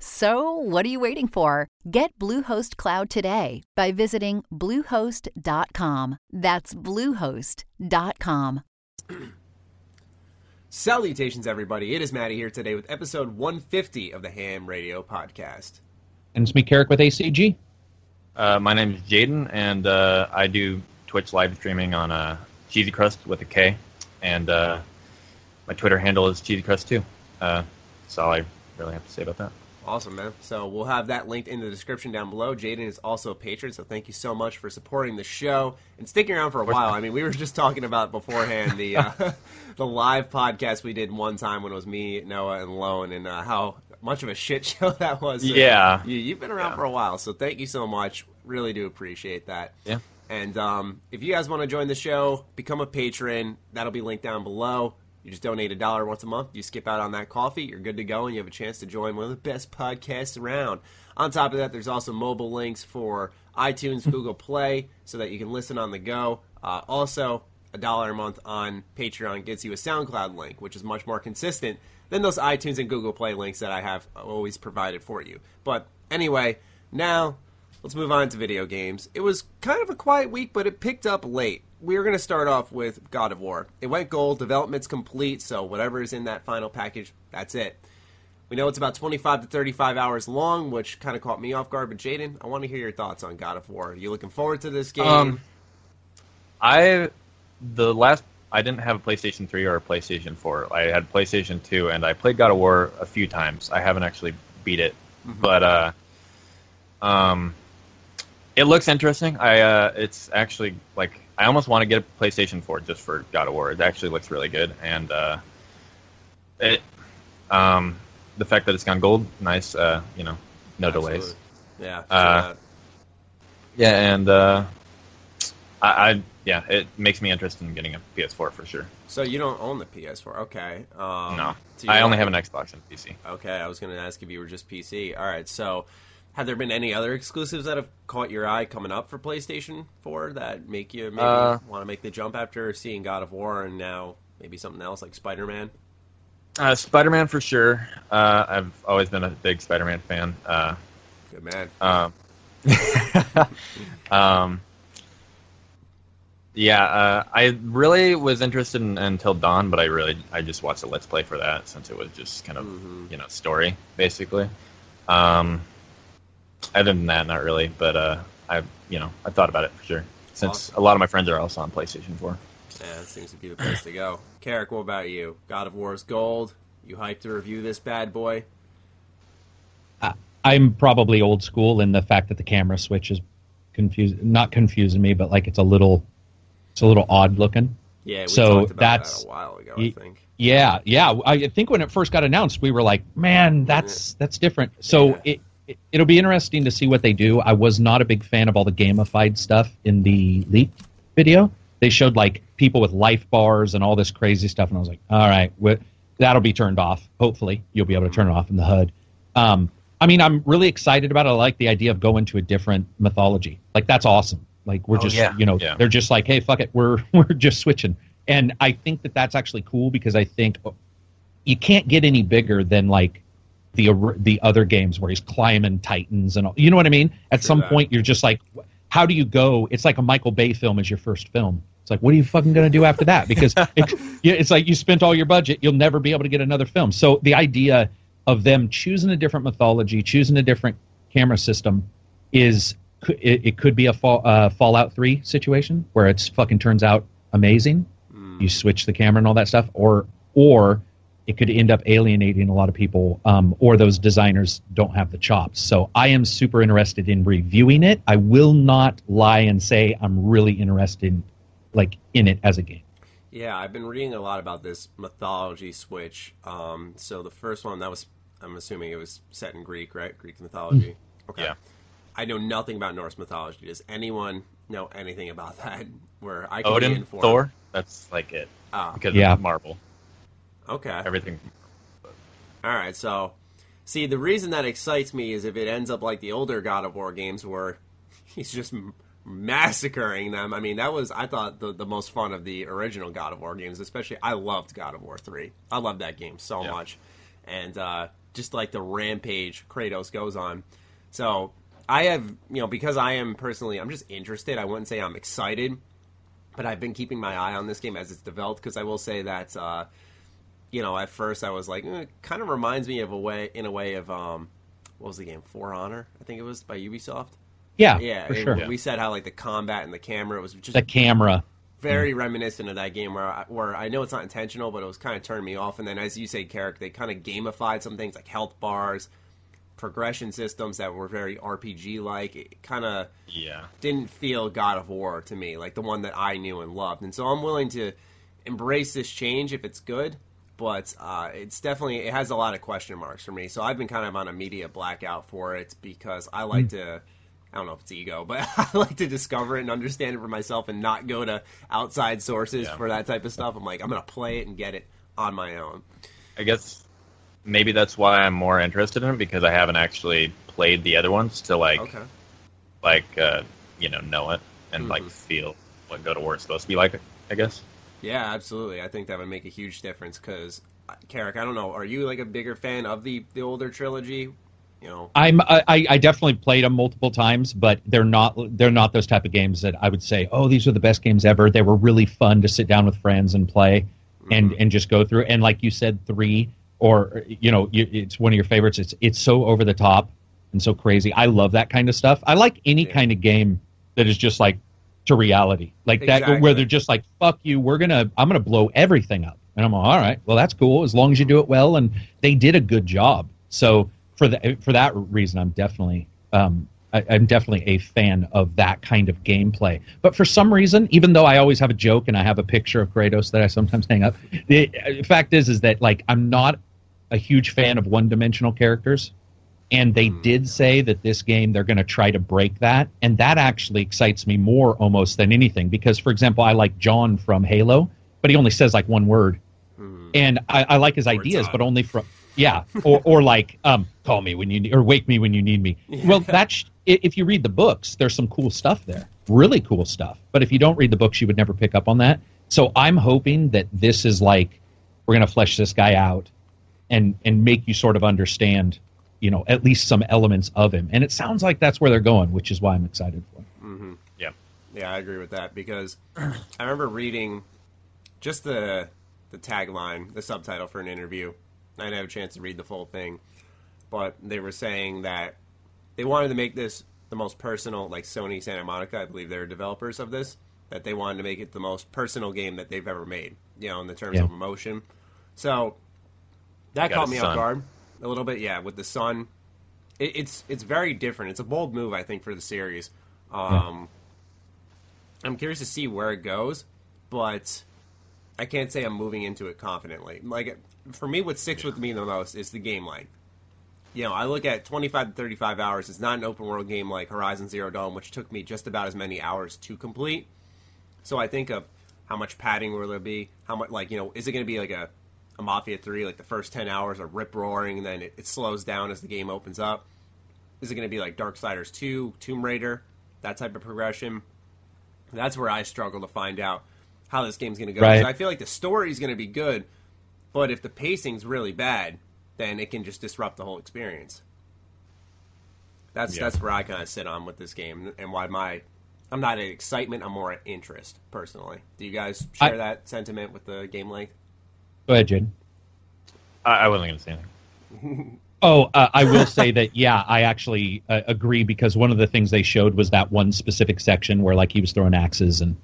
So, what are you waiting for? Get Bluehost Cloud today by visiting Bluehost.com. That's Bluehost.com. Salutations, everybody. It is Maddie here today with episode 150 of the Ham Radio Podcast. And it's me, Carrick, with ACG. Uh, my name is Jaden, and uh, I do Twitch live streaming on uh, Cheesy Crust with a K, and uh, my Twitter handle is Cheesy Crust too. Uh, that's all I really have to say about that. Awesome, man. So we'll have that linked in the description down below. Jaden is also a patron, so thank you so much for supporting the show and sticking around for a while. I mean, we were just talking about beforehand the uh, the live podcast we did one time when it was me, Noah, and Lone, and uh, how much of a shit show that was. So Yeah. you, have been around Yeah. for a while, so thank you so much. Really do appreciate that. Yeah. And um, if you guys want to join the show, become a patron. That'll be linked down below. You just donate a dollar once a month. You skip out on that coffee, you're good to go, and you have a chance to join one of the best podcasts around. On top of that, there's also mobile links for iTunes, Google Play, so that you can listen on the go. Uh, also, a dollar a month on Patreon gets you a SoundCloud link, which is much more consistent than those iTunes and Google Play links that I have always provided for you. But anyway, now let's move on to video games. It was kind of a quiet week, but it picked up late. We are going to start off with God of War. It went gold, development's complete, so whatever is in that final package, that's it. We know it's about 25 to 35 hours long, which kind of caught me off guard. But Jaden, I want to hear your thoughts on God of War. Are you looking forward to this game? Um, I the last I didn't have a PlayStation 3 or a PlayStation 4. I had PlayStation 2, and I played God of War a few times. I haven't actually beat it, but uh, um, it looks interesting. I uh, it's actually like I almost want to get a PlayStation 4 just for God of War. It actually looks really good, and uh, it um, the fact that it's gone gold, nice. Uh, you know, no delays. Yeah. Uh. Yeah, and uh, I, I yeah, it makes me interested in getting a PS4 for sure. So you don't own the PS4? Okay. Um, no, so I only have an Xbox and PC. Okay, I was going to ask if you were just PC. All right, so have there been any other exclusives that have caught your eye coming up for PlayStation 4 that make you maybe Uh, want to make the jump after seeing God of War and now maybe something else like Spider Man? Uh, Spider-Man for sure. Uh, I've always been a big Spider-Man fan. Uh, Good man. um, um, yeah, uh, I really was interested in Until Dawn, but I really I just watched a Let's Play for that since it was just kind of Mhm. you know story basically. Um, other than that, not really. But uh, I you know I thought about it for sure since a lot of my friends are also on PlayStation 4. Yeah, that seems to be the place to go. Carrick, what about you? God of War's gold. You hyped to review this bad boy? I'm probably old school in the fact that the camera switch is confusing, not confusing me, but like it's a little, it's a little odd looking. Yeah, we So talked about that's- that a while ago, Ye- I think. Yeah, yeah. I think when it first got announced, we were like, "Man, that's that's different." So Yeah. it, it it'll be interesting to see what they do. I was not a big fan of all the gamified stuff in the leaked video. They showed like people with life bars and all this crazy stuff, and I was like, "All right, wh- that'll be turned off. Hopefully, you'll be able to turn it off in the HUD." Um, I mean, I'm really excited about it. I like the idea of going to a different mythology. Like that's awesome. Like we're Oh, just, yeah. you know, Yeah. they're just like, hey, fuck it, we're we're just switching. And I think that that's actually cool because I think you can't get any bigger than like the the other games where he's climbing titans and all. You know what I mean? At True some that. point, you're just like, how do you go? It's like a Michael Bay film as your first film. It's like, what are you fucking gonna do after that? Because it, it's like you spent all your budget, you'll never be able to get another film. So the idea of them choosing a different mythology, choosing a different camera system, is it, it could be a fall, uh, Fallout Three situation where it's fucking turns out amazing. Mm. You switch the camera and all that stuff, or or it could end up alienating a lot of people, um, or those designers don't have the chops. So I am super interested in reviewing it. I will not lie and say I'm really interested, like in it as a game. Yeah, I've been reading a lot about this mythology switch. Um, so the first one that was, I'm assuming it was set in Greek, right? Greek mythology. Okay. Yeah. I know nothing about Norse mythology. Does anyone know anything about that? Where I can be Odin, informed? Thor. That's like it Ah, because Yeah. of Marvel. Okay. Everything. All right, so see the reason that excites me is if it ends up like the older God of War games where he's just massacring them. I mean, that was I thought the the most fun of the original God of War games. Especially, I loved God of War three. I loved that game so Yeah. much, and uh, just like the rampage Kratos goes on. So I have you know because I am personally I'm just interested. I wouldn't say I'm excited, but I've been keeping my eye on this game as it's developed because I will say that. Uh, you know, at first I was like, eh, it kind of reminds me of a way, in a way of, um, what was the game? For Honor, I think it was by Ubisoft. Yeah, Yeah, for sure. we said how like the combat and the camera it was just The camera. very reminiscent of that game where I, where I know it's not intentional, but it was kind of turning me off. And then, as you say, Carrick, they kind of gamified some things like health bars, progression systems that were very RPG like. It kind of Yeah. didn't feel God of War to me, like the one that I knew and loved. And so I'm willing to embrace this change if it's good, but uh, it's definitely it has a lot of question marks for me. So I've been kind of on a media blackout for it because I like to. I don't know if it's ego, but I like to discover it and understand it for myself and not go to outside sources Yeah. for that type of stuff. I'm like, I'm going to play it and get it on my own. I guess maybe that's why I'm more interested in it because I haven't actually played the other ones to like Okay. like uh, you know know it and like Mhm. feel what Go to War is supposed to be like. I guess. Yeah, absolutely. I think that would make a huge difference because, uh, Carrick, I don't know, are you like a bigger fan of the the older trilogy? You know, I'm I, I- definitely played them multiple times, but they're not they're not those type of games that I would say, oh, these are the best games ever. They were really fun to sit down with friends and play, and mm-hmm. and just go through. And like you said, three or you know, you, it's one of your favorites. It's it's so over the top and so crazy. I love that kind of stuff. I like any Yeah. kind of game that is just like to reality, like that where they're just like, fuck you, we're gonna I'm gonna blow everything up. And I'm like, all right, well that's cool as long as you do it well. And they did a good job. So for the, for that reason, I'm definitely um, I, I'm definitely a fan of that kind of gameplay. But for some reason, even though I always have a joke and I have a picture of Kratos that I sometimes hang up, the uh, fact is is that like I'm not a huge fan of one-dimensional characters. And they did say that this game they're going to try to break that, and that actually excites me more almost than anything. Because, for example, I like John from Halo, but he only says like one word, and I, I like his ideas, but only from yeah, or or like um, call me when you need, or wake me when you need me. Well, that's if you read the books, there's some cool stuff there, really cool stuff. But if you don't read the books, you would never pick up on that. So I'm hoping that this is like we're going to flesh this guy out and and make you sort of understand, you know, at least some elements of him. And it sounds like that's where they're going, which is why I'm excited for. it. Mm-hmm. Yeah. Yeah, I agree with that because I remember reading just the the tagline, the subtitle for an interview. I didn't have a chance to read the full thing, but they were saying that they wanted to make this the most personal, like Sony Santa Monica, I believe they're developers of this, that they wanted to make it the most personal game that they've ever made, you know, in the terms Yeah. of emotion. So that caught me son. off guard a little bit, yeah, with the sun. It, it's it's very different. It's a bold move, I think, for the series. Um, I'm curious to see where it goes, but I can't say I'm moving into it confidently. Like for me, what sticks with me the most is the game length. You know, I look at 25 to 35 hours. It's not an open world game like Horizon Zero Dawn, which took me just about as many hours to complete. So I think of how much padding will there be? How much, like, you know, is it going to be like a, a Mafia 3, like the first 10 hours are rip roaring, and then it, it slows down as the game opens up? Is it going to be like Darksiders 2, Tomb Raider, that type of progression? That's where I struggle to find out how this game's going to go. Right. I feel like the story's going to be good, but if the pacing's really bad, then it can just disrupt the whole experience. That's Yeah. that's where I kind of sit on with this game, and why my I'm not at excitement. I'm more at interest personally. Do you guys share I- that sentiment with the game length? Go ahead, Jade. I, I wasn't going to say anything. Oh, uh, I will say that yeah, I actually uh, agree because one of the things they showed was that one specific section where like he was throwing axes and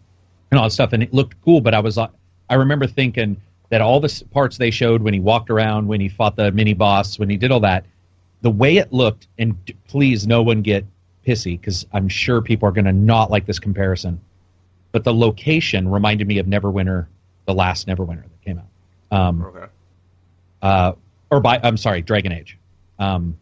and all that stuff, and it looked cool. But I was uh, I remember thinking that all the parts they showed when he walked around, when he fought the mini boss, when he did all that, the way it looked, and d- please, no one get pissy because I'm sure people are going to not like this comparison. But the location reminded me of Neverwinter, the last Neverwinter that came out. Um, Okay. uh, or by I'm sorry, Dragon Age, um,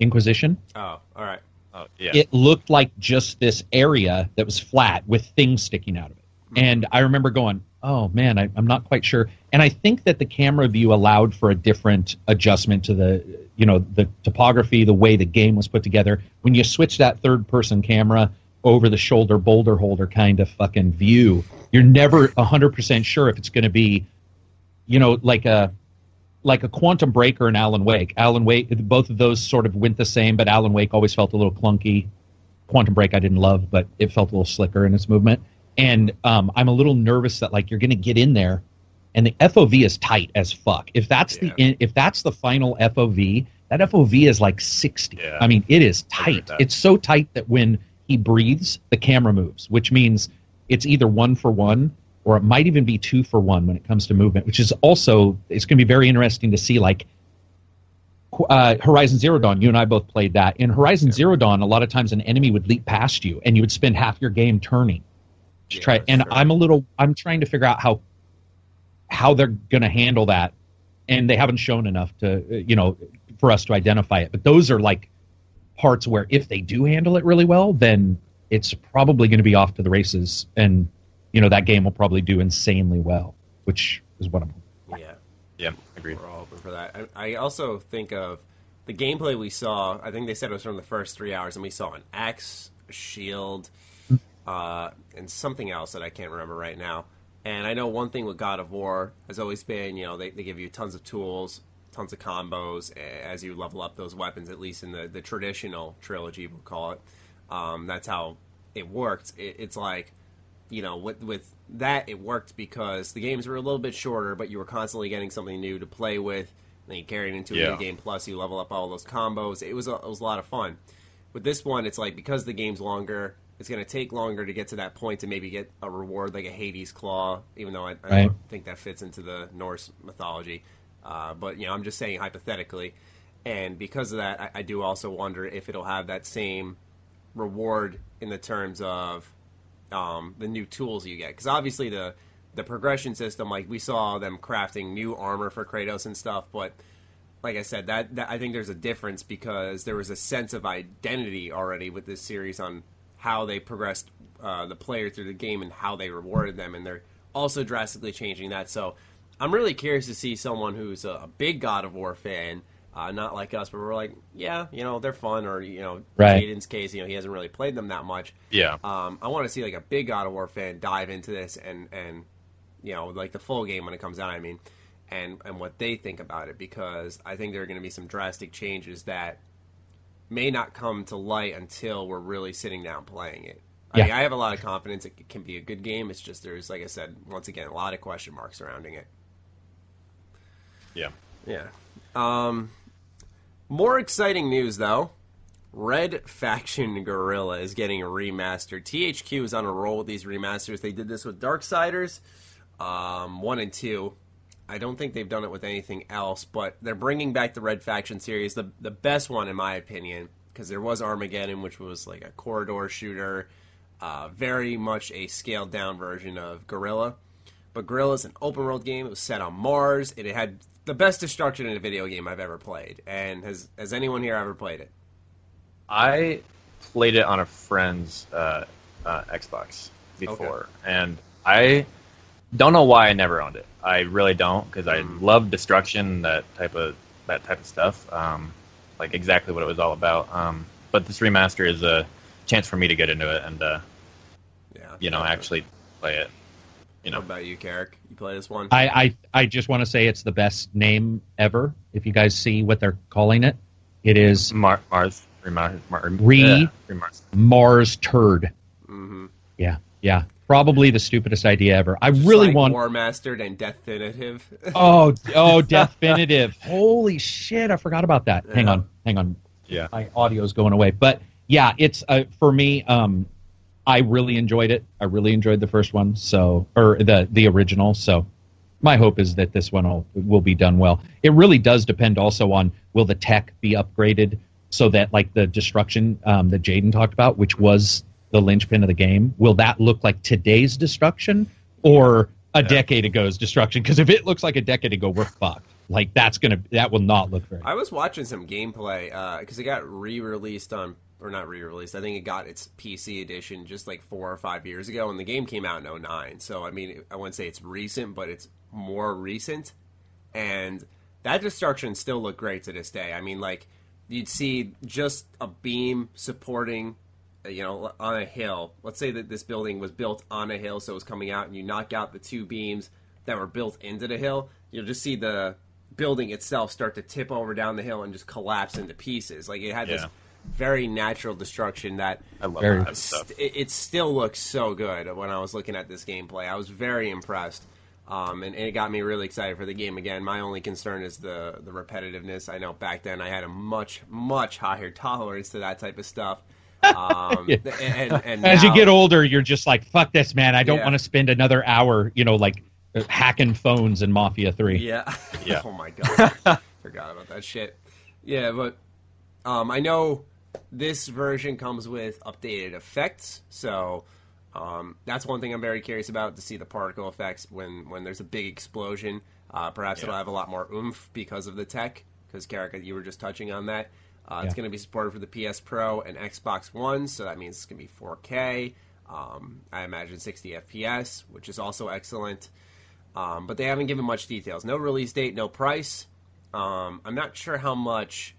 Inquisition. Oh, all right. Oh, yeah. It looked like just this area that was flat with things sticking out of it. And I remember going, "Oh man, I, I'm not quite sure." And I think that the camera view allowed for a different adjustment to the, you know, the topography, the way the game was put together. When you switch that third-person camera over the shoulder boulder holder kind of fucking view, you're never 100% sure if it's going to be, you know, like a like a Quantum Break or an Alan Wake. Alan Wake, both of those sort of went the same, but Alan Wake always felt a little clunky. Quantum Break I didn't love, but it felt a little slicker in its movement. And um, I'm a little nervous that like you're going to get in there, and the FOV is tight as fuck. If that's Yeah. the if that's the final FOV, that FOV is like 60. Yeah. I mean, it is I agree with tight. It's so tight that when he breathes, the camera moves, which means it's either one for one or it might even be two for one when it comes to movement, which is also it's going to be very interesting to see like uh, Horizon Zero Dawn. You and I both played that. In Horizon Zero Dawn, a lot of times an enemy would leap past you, and you would spend half your game turning to Yeah, try. And. I'm a little. I'm trying to figure out how how they're going to handle that, and they haven't shown enough to uh, you know for us to identify it. But those are like parts where if they do handle it really well, then it's probably going to be off to the races, and you know that game will probably do insanely well, which is what I'm. Yeah. yeah, agreed. We're all open for that. I, I also think of the gameplay we saw. I think they said it was from the first three hours, and we saw an axe, a shield, uh, and something else that I can't remember right now. And I know one thing with God of War has always been, you know, they, they give you tons of tools, tons of combos as you level up those weapons. At least in the the traditional trilogy, we'll call it. Um, that's how it worked. It, it's like you know, with with that it worked because the games were a little bit shorter, but you were constantly getting something new to play with. Then you carry it into a new game plus, you level up all those combos. It was a, it was a lot of fun. With this one, it's like because the game's longer, it's going to take longer to get to that point to maybe get a reward like a Hades claw, even though I, I Right. don't think that fits into the Norse mythology. Uh, but you know, I'm just saying hypothetically, and because of that, I, I do also wonder if it'll have that same reward in the terms of um, the new tools you get. Because obviously the the progression system, like we saw them crafting new armor for Kratos and stuff, but like I said, that, that I think there's a difference because there was a sense of identity already with this series on how they progressed uh, the player through the game and how they rewarded them, and they're also drastically changing that. So I'm really curious to see someone who's a, a big God of War fan. Uh, not like us, but we're like, yeah, you know, they're fun. Or you know, Right. Jaden's case, you know, he hasn't really played them that much. Yeah, Um, I want to see like a big God of War fan dive into this and and you know like the full game when it comes out. I mean, and and what they think about it because I think there are going to be some drastic changes that may not come to light until we're really sitting down playing it. I Yeah. mean, I have a lot of confidence it can be a good game. It's just there's like I said once again a lot of question marks surrounding it. yeah. Yeah. Um, more exciting news, though. Red Faction Guerrilla is getting a remaster. THQ is on a roll with these remasters. They did this with Darksiders, um, 1 and 2. I don't think they've done it with anything else, but they're bringing back the Red Faction series, the, the best one, in my opinion, because there was Armageddon, which was like a corridor shooter, uh, very much a scaled down version of Guerrilla. But Guerrilla is an open world game. It was set on Mars. It had the best destruction in a video game I've ever played. And has has anyone here ever played it? I played it on a friend's uh, uh, Xbox before, and I don't know why I never owned it. I really don't because I Mm. love destruction, that type of that type of stuff, um, like exactly what it was all about. Um, but this remaster is a chance for me to get into it and uh, Yeah. you know actually play it. You What know, about you, Carrick? You play this one? I, I, I just want to say it's the best name ever. If you guys see what they're calling it, it is Mar- Mars Remar- Mar- Re- yeah, Mars Turd. mm-hmm. Yeah, yeah. Probably the stupidest idea ever. I Just really like want. War Mastered and Definitive. Oh, oh, definitive. Holy shit! I forgot about that. Hang on, hang on. Yeah. my audio's going away. But yeah, it's uh, for me. Um, I really enjoyed it. I really enjoyed the first one. So, or the the original. So, my hope is that this one will, will be done well. It really does depend also on will the tech be upgraded so that like the destruction um, that Jaden talked about, which was the linchpin of the game, will that look like today's destruction or a yeah. decade ago's destruction? Because if it looks like a decade ago, we're fucked. Like that's gonna that will not look very. I was watching some gameplay because uh, it got re-released on or not re-released. I think it got its PC edition just like four or five years ago, and the game came out in 09. So I mean, I wouldn't say it's recent, but it's more recent, and that destruction still looked great to this day. I mean, like you'd see just a beam supporting you know on a hill let's say that this building was built on a hill so it was coming out and you knock out the two beams that were built into the hill you'll just see the building itself start to tip over down the hill and just collapse into pieces like it had yeah. this very natural destruction that I love that stuff. It, it, still looks so good when I was looking at this gameplay. I was very impressed. Um, and, and, it got me really excited for the game again. My only concern is the the repetitiveness. I know back then I had a much much higher tolerance to that type of stuff. Um, yeah. and, and as now, you get older, you're just like, "Fuck this, man! I don't yeah. want to spend another hour, you know, like hacking phones in Mafia Three. Yeah, yeah. oh my god, forgot about that shit. Yeah, but um, I know this version comes with updated effects, so um, that's one thing I'm very curious about to see the particle effects when when there's a big explosion. Uh, perhaps yeah. it'll have a lot more oomph because of the tech. Because Carrick, you were just touching on that. Uh, yeah. It's going to be supported for the PS Pro and Xbox One, so that means it's going to be 4K. Um, I imagine 60 FPS, which is also excellent. Um, but they haven't given much details. No release date, no price. Um, I'm not sure how much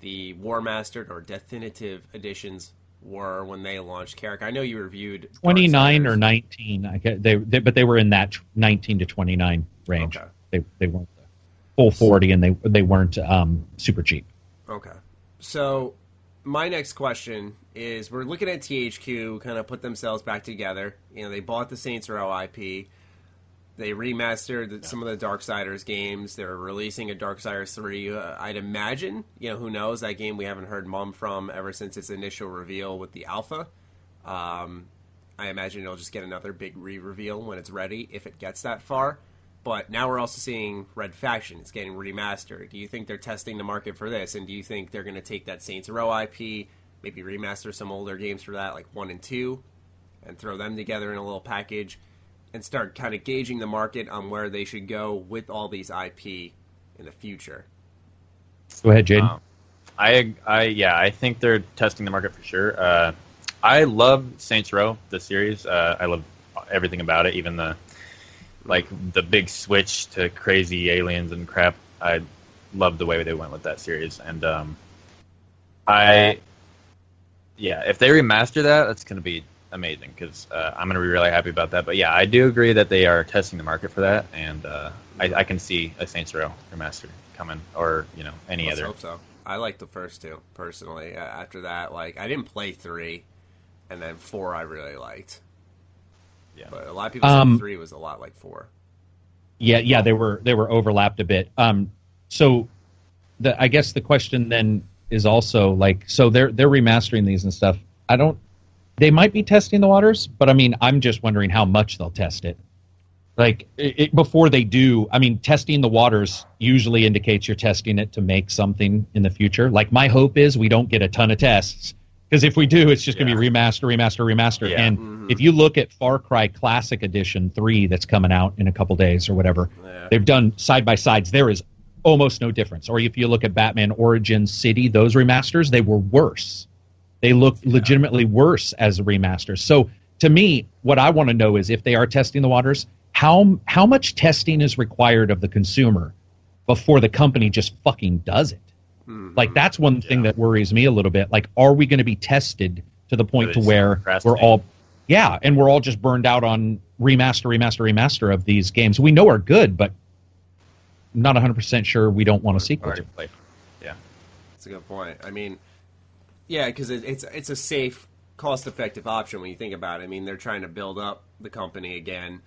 the Warmastered or Definitive editions were when they launched Carrick. I know you reviewed 29 or 19. I get, they, they, but they were in that 19 to 29 range. Okay. They they weren't full 40 and they they weren't um, super cheap. Okay. So my next question is we're looking at THQ kind of put themselves back together. You know, they bought the Saints Row IP. They remastered yeah. some of the Darksiders games. They're releasing a Darksiders 3. Uh, I'd imagine, you know, who knows, that game we haven't heard mum from ever since its initial reveal with the alpha. Um, I imagine it'll just get another big re reveal when it's ready, if it gets that far. But now we're also seeing Red Faction. It's getting remastered. Do you think they're testing the market for this? And do you think they're going to take that Saints Row IP, maybe remaster some older games for that, like 1 and 2, and throw them together in a little package? And start kind of gauging the market on where they should go with all these IP in the future. Go ahead, Jaden. Um, I, I, yeah, I think they're testing the market for sure. Uh, I love Saints Row, the series. Uh, I love everything about it, even the like the big switch to crazy aliens and crap. I love the way they went with that series, and um, I, yeah, if they remaster that, that's going to be amazing because uh, I'm going to be really happy about that. But yeah, I do agree that they are testing the market for that, and uh, I, I, can see a Saints Row remaster coming, or you know any Let's other. Hope so. I like the first two personally. Uh, after that, like I didn't play three, and then four I really liked. Yeah, but a lot of people um, three was a lot like four. Yeah, yeah, they were they were overlapped a bit. Um, so the I guess the question then is also like, so they're they're remastering these and stuff. I don't they might be testing the waters, but I mean, I'm just wondering how much they'll test it. Like it, before they do, I mean, testing the waters usually indicates you're testing it to make something in the future. Like my hope is we don't get a ton of tests because if we do, it's just going to be remaster, remaster, remaster. Yeah. And mm-hmm. if you look at Far Cry Classic Edition three that's coming out in a couple days or whatever, yeah. they've done side by sides. There is almost no difference. Or if you look at Batman Origins City, those remasters, they were worse. They look legitimately worse as a remaster. So to me, what I want to know is if they are testing the waters, how how much testing is required of the consumer before the company just fucking does it? Mm-hmm. Like that's one thing that worries me a little bit. Like, are we going to be tested to the point to where we're all, yeah, and we're all just burned out on remaster, remaster, remaster of these games we know are good, but not 100 percent sure we don't want a sequel. Yeah, that's a good point. I mean, yeah, because it, it's it's a safe, cost-effective option when you think about it. I mean, they're trying to build up the company again.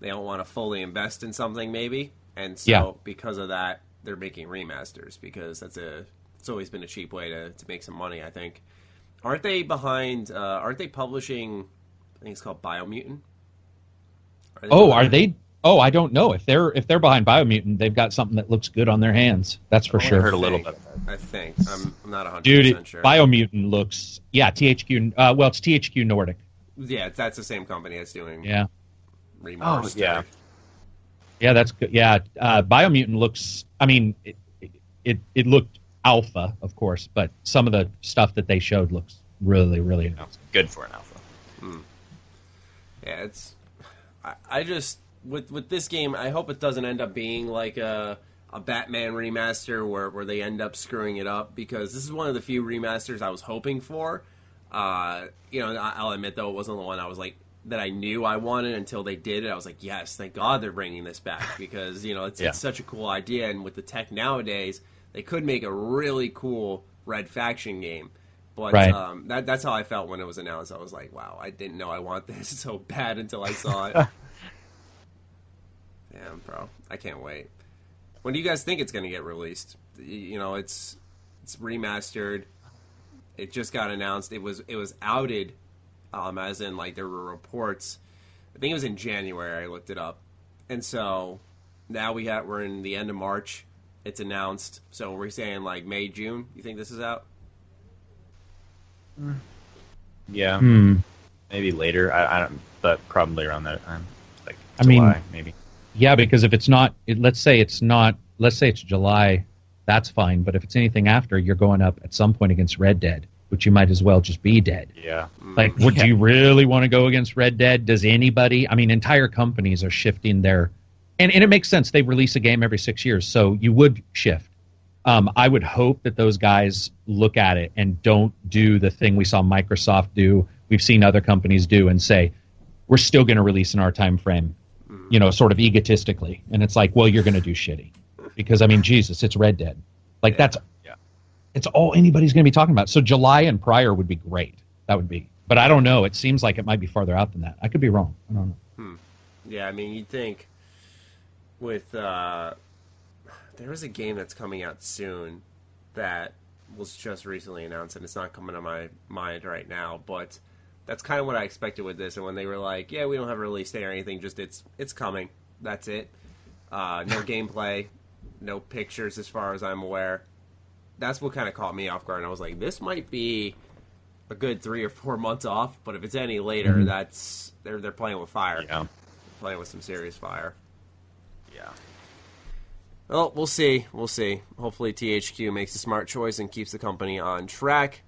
They don't want to fully invest in something, maybe, and so yeah. because of that, they're making remasters because that's a it's always been a cheap way to, to make some money. I think. Aren't they behind? Uh, aren't they publishing? I think it's called Biomutant. Are oh, behind? are they? Oh, I don't know if they're if they're behind Biomutant, they've got something that looks good on their hands. That's for I sure. heard a little bit. I think I'm, I'm not 100 Dude, percent it, sure. Biomutant looks yeah. THQ. Uh, well, it's THQ Nordic. yeah, that's the same company that's doing Yeah, remastered. yeah. yeah, that's good. Yeah, uh, Biomutant looks. I mean, it, it it looked alpha, of course, but some of the stuff that they showed looks really, really. No, good for an alpha. Yeah, it's. I, I just with with this game, I hope it doesn't end up being like a a Batman remaster where where they end up screwing it up because this is one of the few remasters I was hoping for. Uh, you know, I- I'll admit though it wasn't the one I was like that I knew I wanted until they did it. I was like, yes, thank God they're bringing this back because you know it's, Yeah. it's such a cool idea, and with the tech nowadays, they could make a really cool Red Faction game. But Right. um, that, that's how I felt when it was announced. I was like, wow, I didn't know I want this so bad until I saw it. Damn, bro. I can't wait. When do you guys think it's going to get released? You know, it's it's remastered. It just got announced. It was it was outed, um, as in like there were reports. I think it was in January. I looked it up, and so now we have we're in the end of March. It's announced. So we're saying like May June. You think this is out? Yeah, Hmm. maybe later. I, I don't, but probably around that time, like I mean- July, maybe. Yeah, because if it's not, it, let's say it's not, let's say it's July, that's fine. But if it's anything after, you're going up at some point against Red Dead, which you might as well just be dead. Yeah, Like, would Yeah. you really want to go against Red Dead? Does anybody? I mean, entire companies are shifting their, and, and it makes sense. They release a game every six years, so you would shift. Um, I would hope that those guys look at it and don't do the thing we saw Microsoft do. We've seen other companies do and say, we're still going to release in our time frame, you know, sort of egotistically. And it's like, well, you're going to do shitty because I mean, Jesus, it's Red Dead. Like that's Yeah. it's all anybody's going to be talking about. So July and prior would be great. That would be. But I don't know. It seems like it might be farther out than that. I could be wrong. I don't know. Yeah, I mean, you'd think with uh, there is a game that's coming out soon that was just recently announced, and it's not coming to my mind right now, but that's kind of what I expected with this. And when they were like, "Yeah, we don't have a release date or anything, just it's it's coming," that's it. Uh, no gameplay, no pictures, as far as I'm aware. That's what kind of caught me off guard. And I was like, "This might be." A good three or four months off, but if it's any later, that's they're they're playing with fire yeah, they're playing with some serious fire. yeah. Well, we'll see. We'll see. Hopefully, THQ makes a smart choice and keeps the company on track.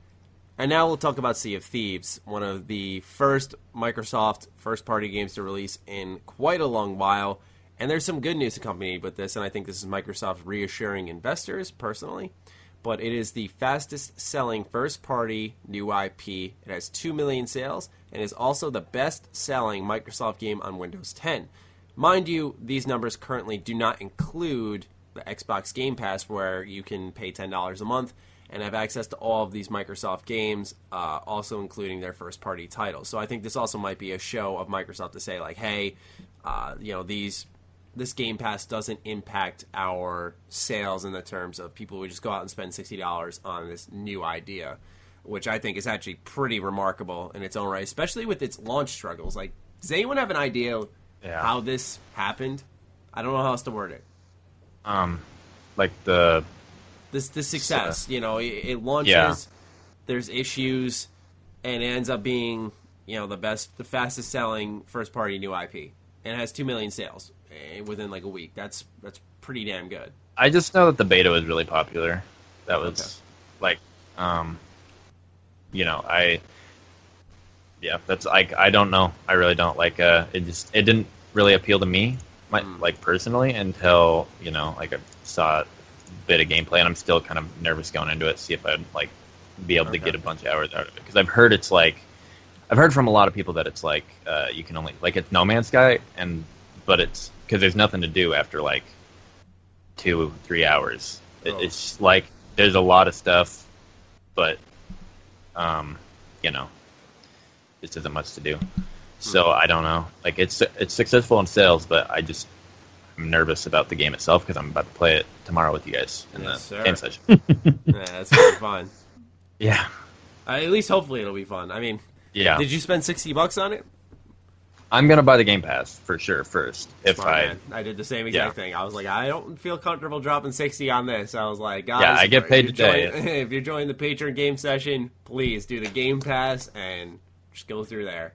And now we'll talk about Sea of Thieves, one of the first Microsoft first party games to release in quite a long while. And there's some good news accompanied with this, and I think this is Microsoft reassuring investors personally. But it is the fastest selling first party new IP. It has 2 million sales and is also the best selling Microsoft game on Windows 10. Mind you, these numbers currently do not include the Xbox Game Pass, where you can pay $10 a month and have access to all of these Microsoft games, uh, also including their first party titles. So I think this also might be a show of Microsoft to say, like, hey, uh, you know, these this Game Pass doesn't impact our sales in the terms of people who just go out and spend sixty dollars on this new idea, which I think is actually pretty remarkable in its own right, especially with its launch struggles. Like, does anyone have an idea Yeah. how this happened? I don't know how else to word it. Um, like the This this success, you know, it, it launches. Yeah. There's issues, and it ends up being you know the best, the fastest selling first party new IP, and it has two million sales eh, within like a week. That's that's pretty damn good. I just know that the beta was really popular. That was Okay. like, um, you know, I, yeah, that's like I don't know. I really don't like. Uh, it just it didn't really appeal to me, my, Mm. like personally, until you know, like I saw a bit of gameplay, and I'm still kind of nervous going into it, see if I'd like be able to get a bunch of hours out of it because I've heard it's like. I've heard from a lot of people that it's like uh, you can only like it's No Man's Sky, and but it's because there's nothing to do after like two three hours. It, Oh. It's like there's a lot of stuff, but um, you know, just isn't much to do. So Hmm. I don't know. Like it's it's successful in sales, but I just I'm nervous about the game itself because I'm about to play it tomorrow with you guys in Yes, the sir. game session. Yeah, that's gonna be fun. yeah, Uh, at least hopefully it'll be fun. I mean, yeah. did you spend sixty bucks on it? I'm gonna buy the Game Pass for sure first. If Smart I man. I did the same exact Yeah. thing. I was like, I don't feel comfortable dropping sixty on this. I was like, guys, Yeah, I get paid you're today. joining- if you're joining the Patreon game session, please do the Game Pass and just go through there.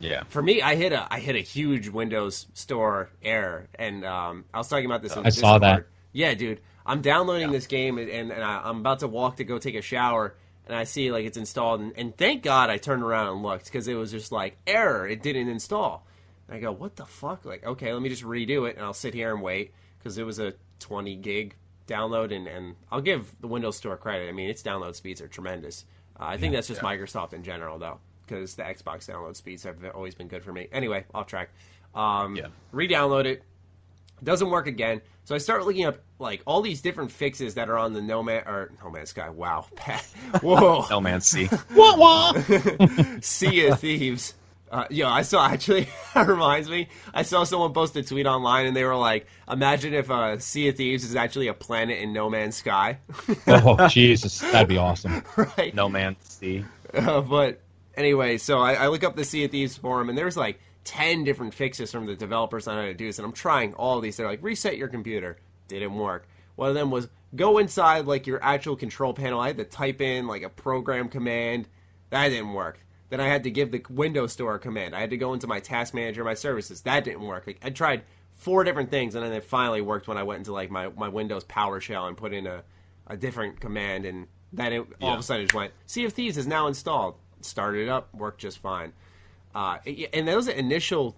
Yeah For me, I hit a I hit a huge Windows Store error, and um, I was talking about this. On I saw that. Yeah, dude, I'm downloading this game, and, and I, I'm about to walk to go take a shower, and I see like it's installed, and, and thank God I turned around and looked because it was just like error, it didn't install. And I go, what the fuck? Like, okay, let me just redo it, and I'll sit here and wait because it was a 20 gig download, and, and I'll give the Windows Store credit. I mean, its download speeds are tremendous. Uh, I think that's just Microsoft in general, though, because the Xbox download speeds have always been good for me. Anyway, off track. Um, Yeah. Re-download it. Doesn't work again. So I start looking up like all these different fixes that are on the No Man or No Man's Sky. Wow, whoa, No Man C. Wah, wah. Sea of Thieves. Uh, yo, I saw actually. That reminds me. I saw someone post a tweet online, and they were like, "Imagine if uh, Sea of Thieves is actually a planet in No Man's Sky." oh Jesus, that'd be awesome. right? No Man C. Uh, but anyway, so I, I look up the Sea of Thieves forum, and there's like ten different fixes from the developers on how to do this, and I'm trying all these. They're like, reset your computer, didn't work. One of them was go inside like your actual control panel. I had to type in like a program command, that didn't work. Then I had to give the Windows Store a command. I had to go into my task manager, my services. That didn't work. Like, I tried four different things, and then it finally worked when I went into like my, my Windows PowerShell and put in a, a different command, and then it all of a sudden it just went. Sea of Thieves is now installed. Started up, worked just fine. Uh, and those initial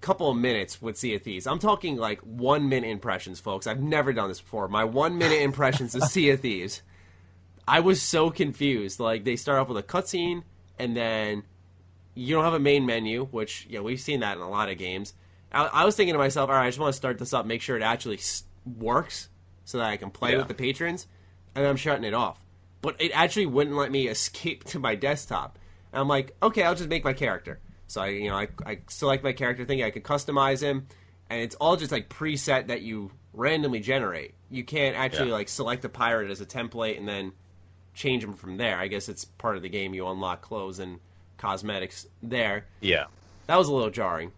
couple of minutes with Sea of Thieves. I'm talking like one minute impressions, folks. I've never done this before. My one minute impressions of Sea of Thieves. I was so confused. Like they start off with a cutscene, and then you don't have a main menu, which you know we've seen that in a lot of games. I, I was thinking to myself, all right, I just want to start this up, make sure it actually works, so that I can play Yeah. with the patrons, and I'm shutting it off. But it actually wouldn't let me escape to my desktop. And I'm like, okay, I'll just make my character. So I, you know, I, I select my character thing. I could customize him, and it's all just like preset that you randomly generate. You can't actually Yeah. like select a pirate as a template and then change them from there. I guess it's part of the game. You unlock clothes and cosmetics there. Yeah. That was a little jarring.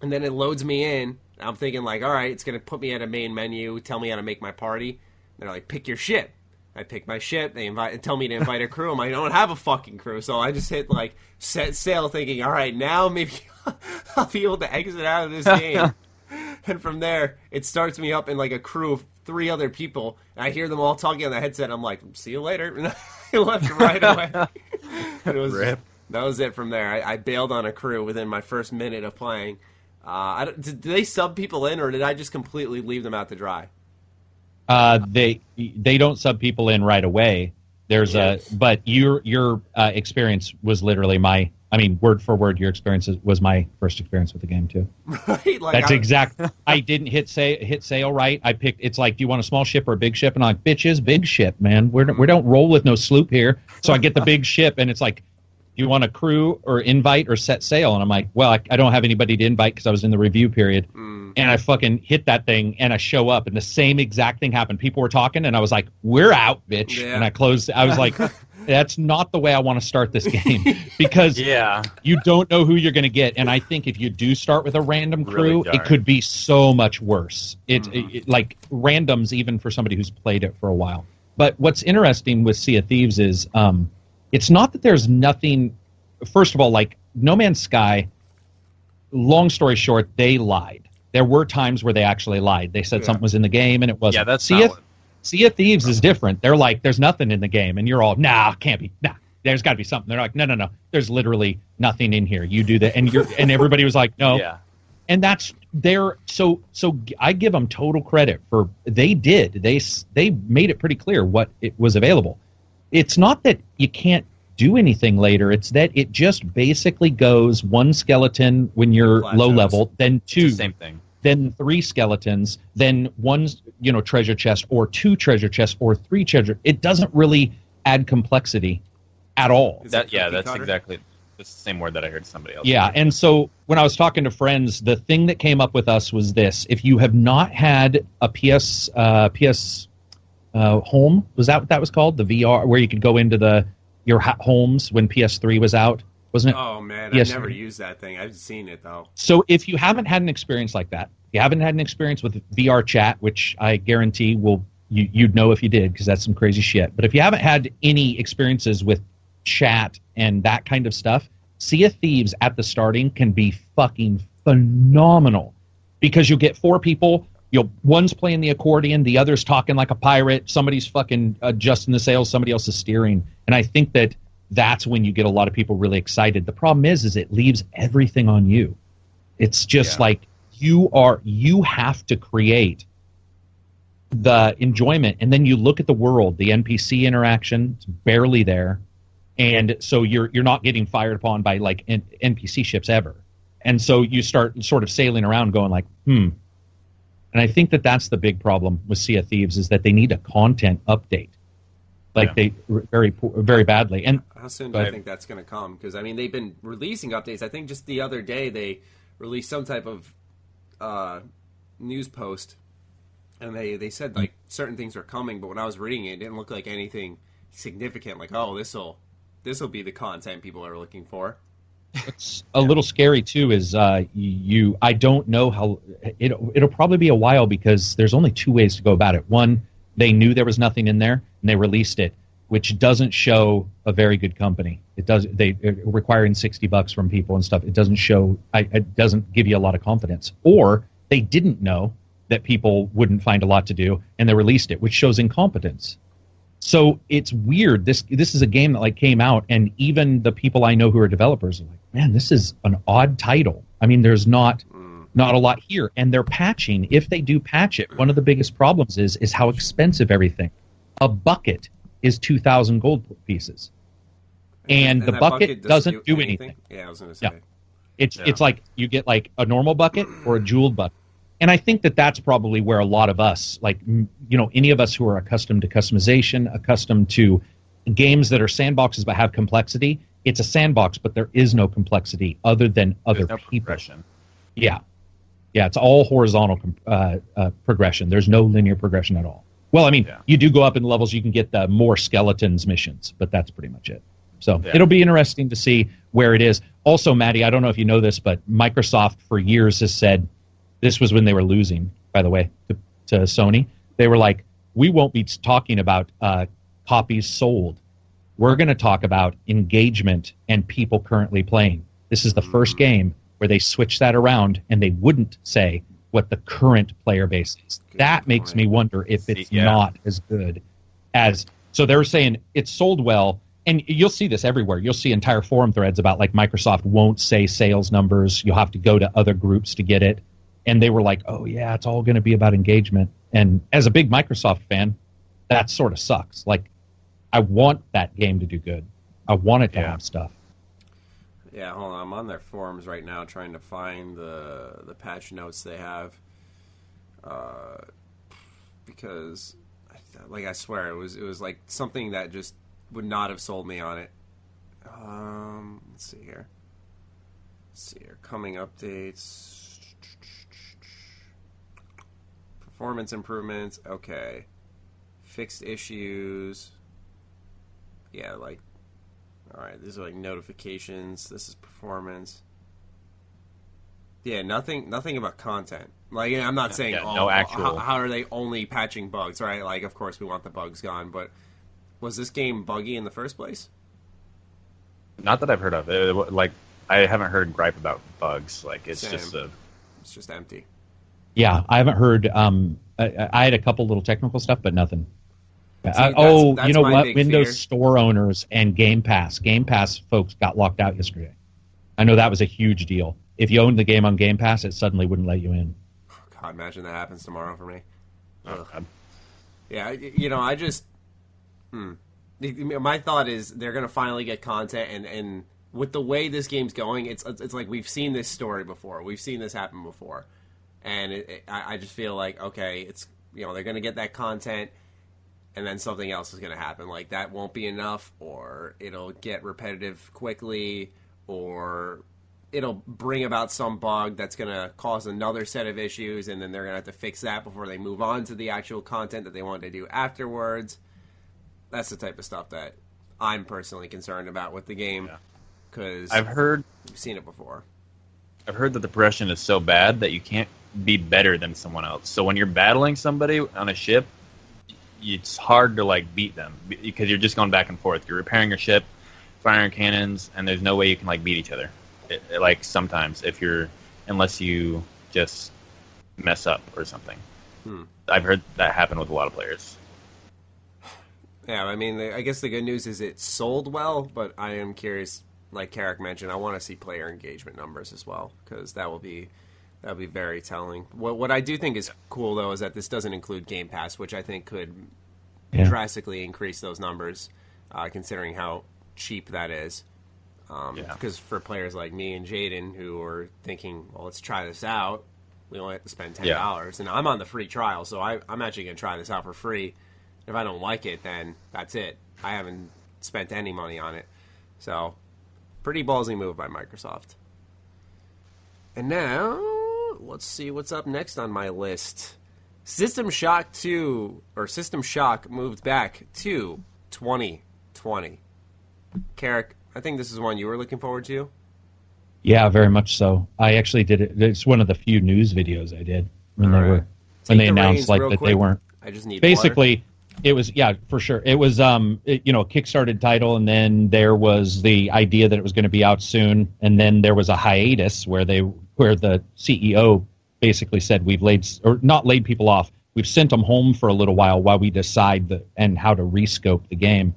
And then it loads me in. I'm thinking like, all right, it's gonna put me at a main menu, tell me how to make my party. They're like, pick your ship. I pick my ship. They invite, tell me to invite a crew. I'm like, I don't have a fucking crew, so I just hit like set sail, thinking, all right, now maybe I'll be able to exit out of this game. and from there, it starts me up in like a crew of three other people. And I hear them all talking on the headset. I'm like, see you later. And I left right away. It was Rip. that was it from there. I, I bailed on a crew within my first minute of playing. Uh, I did, did they sub people in, or did I just completely leave them out to dry? Uh, they they don't sub people in right away. There's Yes. a but your your uh, experience was literally my. I mean, word for word, your experience was my first experience with the game too. right? Like That's I, exact. I didn't hit say hit sail right. I picked. It's like, do you want a small ship or a big ship? And I'm like, bitches, big ship, man. We're we don't roll with no sloop here. So I get the big ship, and it's like, you want a crew or invite or set sail? And I'm like, well, I, I don't have anybody to invite because I was in the review period. And I fucking hit that thing, and I show up, and the same exact thing happened. People were talking, and I was like, "We're out, bitch!" Yeah. And I closed. I was like, "That's not the way I want to start this game," because Yeah. you don't know who you're going to get and i think if you do start with a random crew jarring. it could be so much worse it, it- like randoms even for somebody who's played it for a while but what's interesting with sea of thieves is um, it's not that there's nothing first of all like no man's sky long story short they lied. There were times where they actually lied. They said Yeah. something was in the game and it wasn't. Yeah, that's sea not of, sea of thieves is different. They're like there's nothing in the game and you're all nah can't be nah there's got to be something. They're like no no no there's literally nothing in here. You do that and you're and everybody was like no. Yeah. and that's they're so so I give them total credit for they did they they made it pretty clear what it was available. It's not that you can't do anything later. It's that it just basically goes one skeleton when you're Plateaus. low level, then two, the same thing. then three skeletons, then one you know treasure chest or two treasure chests or three treasure. It doesn't really add complexity at all. That yeah, that's cutter? exactly the same word that I heard somebody else. Yeah, say. and so when I was talking to friends, the thing that came up with us was this: if you have not had a PS uh, PS uh, home, was that what that was called? The VR where you could go into the your ha- homes when PS3 was out. wasn't it? Oh man, Yes. I never used that thing. I've seen it though. So if you haven't had an experience like that, you haven't had an experience with VR chat, which I guarantee will you, you'd know if you did because that's some crazy shit. But if you haven't had any experiences with chat and that kind of stuff, Sea of Thieves at the starting can be fucking phenomenal because you'll get four people. You'll one's playing the accordion, the other's talking like a pirate, somebody's fucking adjusting the sails, somebody else is steering, and I think that that's when you get a lot of people really excited. The problem is, is it leaves everything on you. It's just Yeah. like you are you have to create the enjoyment and then you look at the world the npc interaction it's barely there and so you're you're not getting fired upon by like N- npc ships ever and so you start sort of sailing around going like hmm and i think that that's the big problem with sea of thieves is that they need a content update like Yeah. they very poor, very badly and How soon do Go you think that's going to come? Because I mean, they've been releasing updates. I think just the other day they released some type of uh, news post, and they they said like certain things are coming. But when I was reading it, it didn't look like anything significant. Like, oh, this will this will be the content people are looking for. What's a little scary too is uh, you. I don't know how it. It'll probably be a while because there's only two ways to go about it. One, they knew there was nothing in there and they released it, which doesn't show a very good company. It does. They requiring sixty bucks from people and stuff. It doesn't show. I, it doesn't give you a lot of confidence. Or they didn't know that people wouldn't find a lot to do and they released it, which shows incompetence. So it's weird. This this is a game that like came out, and even the people I know who are developers are like, man, this is an odd title. I mean, there's not mm. not a lot here, and they're patching. If they do patch it, one of the biggest problems is is how expensive everything. A bucket is two thousand gold pieces, and, the that bucket, doesn't do anything. Yeah, I was going to say. Yeah. It's Yeah. it's like you get like a normal bucket or a jeweled bucket. And I think that that's probably where a lot of us, like you know, any of us who are accustomed to customization, accustomed to games that are sandboxes but have complexity, it's a sandbox, but there is no complexity other than other no people. progression. Yeah, yeah, it's all horizontal uh, uh, progression. There's no linear progression at all. Well, I mean, Yeah. you do go up in levels. You can get the more skeletons missions, but that's pretty much it. So Yeah. it'll be interesting to see where it is. Also, Maddie, I don't know if you know this, but Microsoft for years has said this was when they were losing. By the way, to, to Sony, they were like, "We won't be talking about uh, copies sold. We're going to talk about engagement and people currently playing." This is the first game where they switched that around and they wouldn't say what the current player base is. Good that makes me wonder if it's yeah. not as good as. So they're saying it's sold well, and you'll see this everywhere. You'll see entire forum threads about like Microsoft won't say sales numbers. You'll have to go to other groups to get it. And they were like, "Oh yeah, it's all going to be about engagement." And as a big Microsoft fan, that sort of sucks. Like, I want that game to do good. I want it to Yeah. have stuff. Yeah, hold on. I'm on their forums right now trying to find the the patch notes they have. Uh, because, like, I swear it was it was like something that just would not have sold me on it. Um, let's see here. Let's see here. Coming updates. Performance improvements. Okay. Fixed issues. Yeah, like all right, these are like notifications. This is performance. Yeah, nothing, nothing about content. Like, I'm not saying, yeah, oh, no how- actual- How, are they only patching bugs, right? Like, of course, we want the bugs gone, but was this game buggy in the first place? Not that I've heard of. It, like I haven't heard gripe about bugs. Like it's Same. just a It's just empty. Yeah, I haven't heard. Um, I, I had a couple little technical stuff, but nothing. Uh, that's- oh, that's you know what? Windows fear. Store owners and Game Pass. Game Pass folks got locked out yesterday. I know that was a huge deal. If you owned the game on Game Pass, it suddenly wouldn't let you in. God, imagine that happens tomorrow for me. oh, Yeah, you know, I just, hmm. My thought is they're gonna finally get content, and and with the way this game's going, it's it's like we've seen this story before. We've seen this happen before, and it, it, I, I just feel like okay, it's you know they're gonna get that content, and then something else is gonna happen. Like that won't be enough, or it'll get repetitive quickly, or it'll bring about some bug that's going to cause another set of issues, and then they're going to have to fix that before they move on to the actual content that they want to do afterwards. That's the type of stuff that I'm personally concerned about with the game. Yeah. because I've heard we've seen it before. I've heard that the progression is so bad that you can't be better than someone else. So when you're battling somebody on a ship, it's hard to like beat them because you're just going back and forth. You're repairing your ship, firing cannons, and there's no way you can like beat each other. It, it, like sometimes if you're unless you just mess up or something. Hmm. I've heard that happen with a lot of players. Yeah, I mean, I guess the good news is it sold well, but I am curious. Like Carrick mentioned, I want to see player engagement numbers as well because that will be that will be very telling. What what I do think is cool though is that this doesn't include Game Pass, which I think could Yeah. drastically increase those numbers, uh, considering how cheap that is. Um, Yeah. Because for players like me and Jaden who are thinking, well, let's try this out, we only have to spend ten dollars, and I'm on the free trial, so I, I'm actually going to try this out for free. If I don't like it, then that's it. I haven't spent any money on it, so pretty ballsy move by Microsoft. And now, let's see what's up next on my list. System Shock 2, or System Shock moved back to 2020. Carrick, I think this is one you were looking forward to. Yeah, very much so. I actually did it. It's one of the few news videos I did when All they right. were Take when they the announced like that they weren't I just need water. It was yeah for sure. It was um it, you know kickstarted title and then there was the idea that it was going to be out soon and then there was a hiatus where they where the ceo basically said we've laid or not laid people off. We've sent them home for a little while while we decide the and how to rescope the game.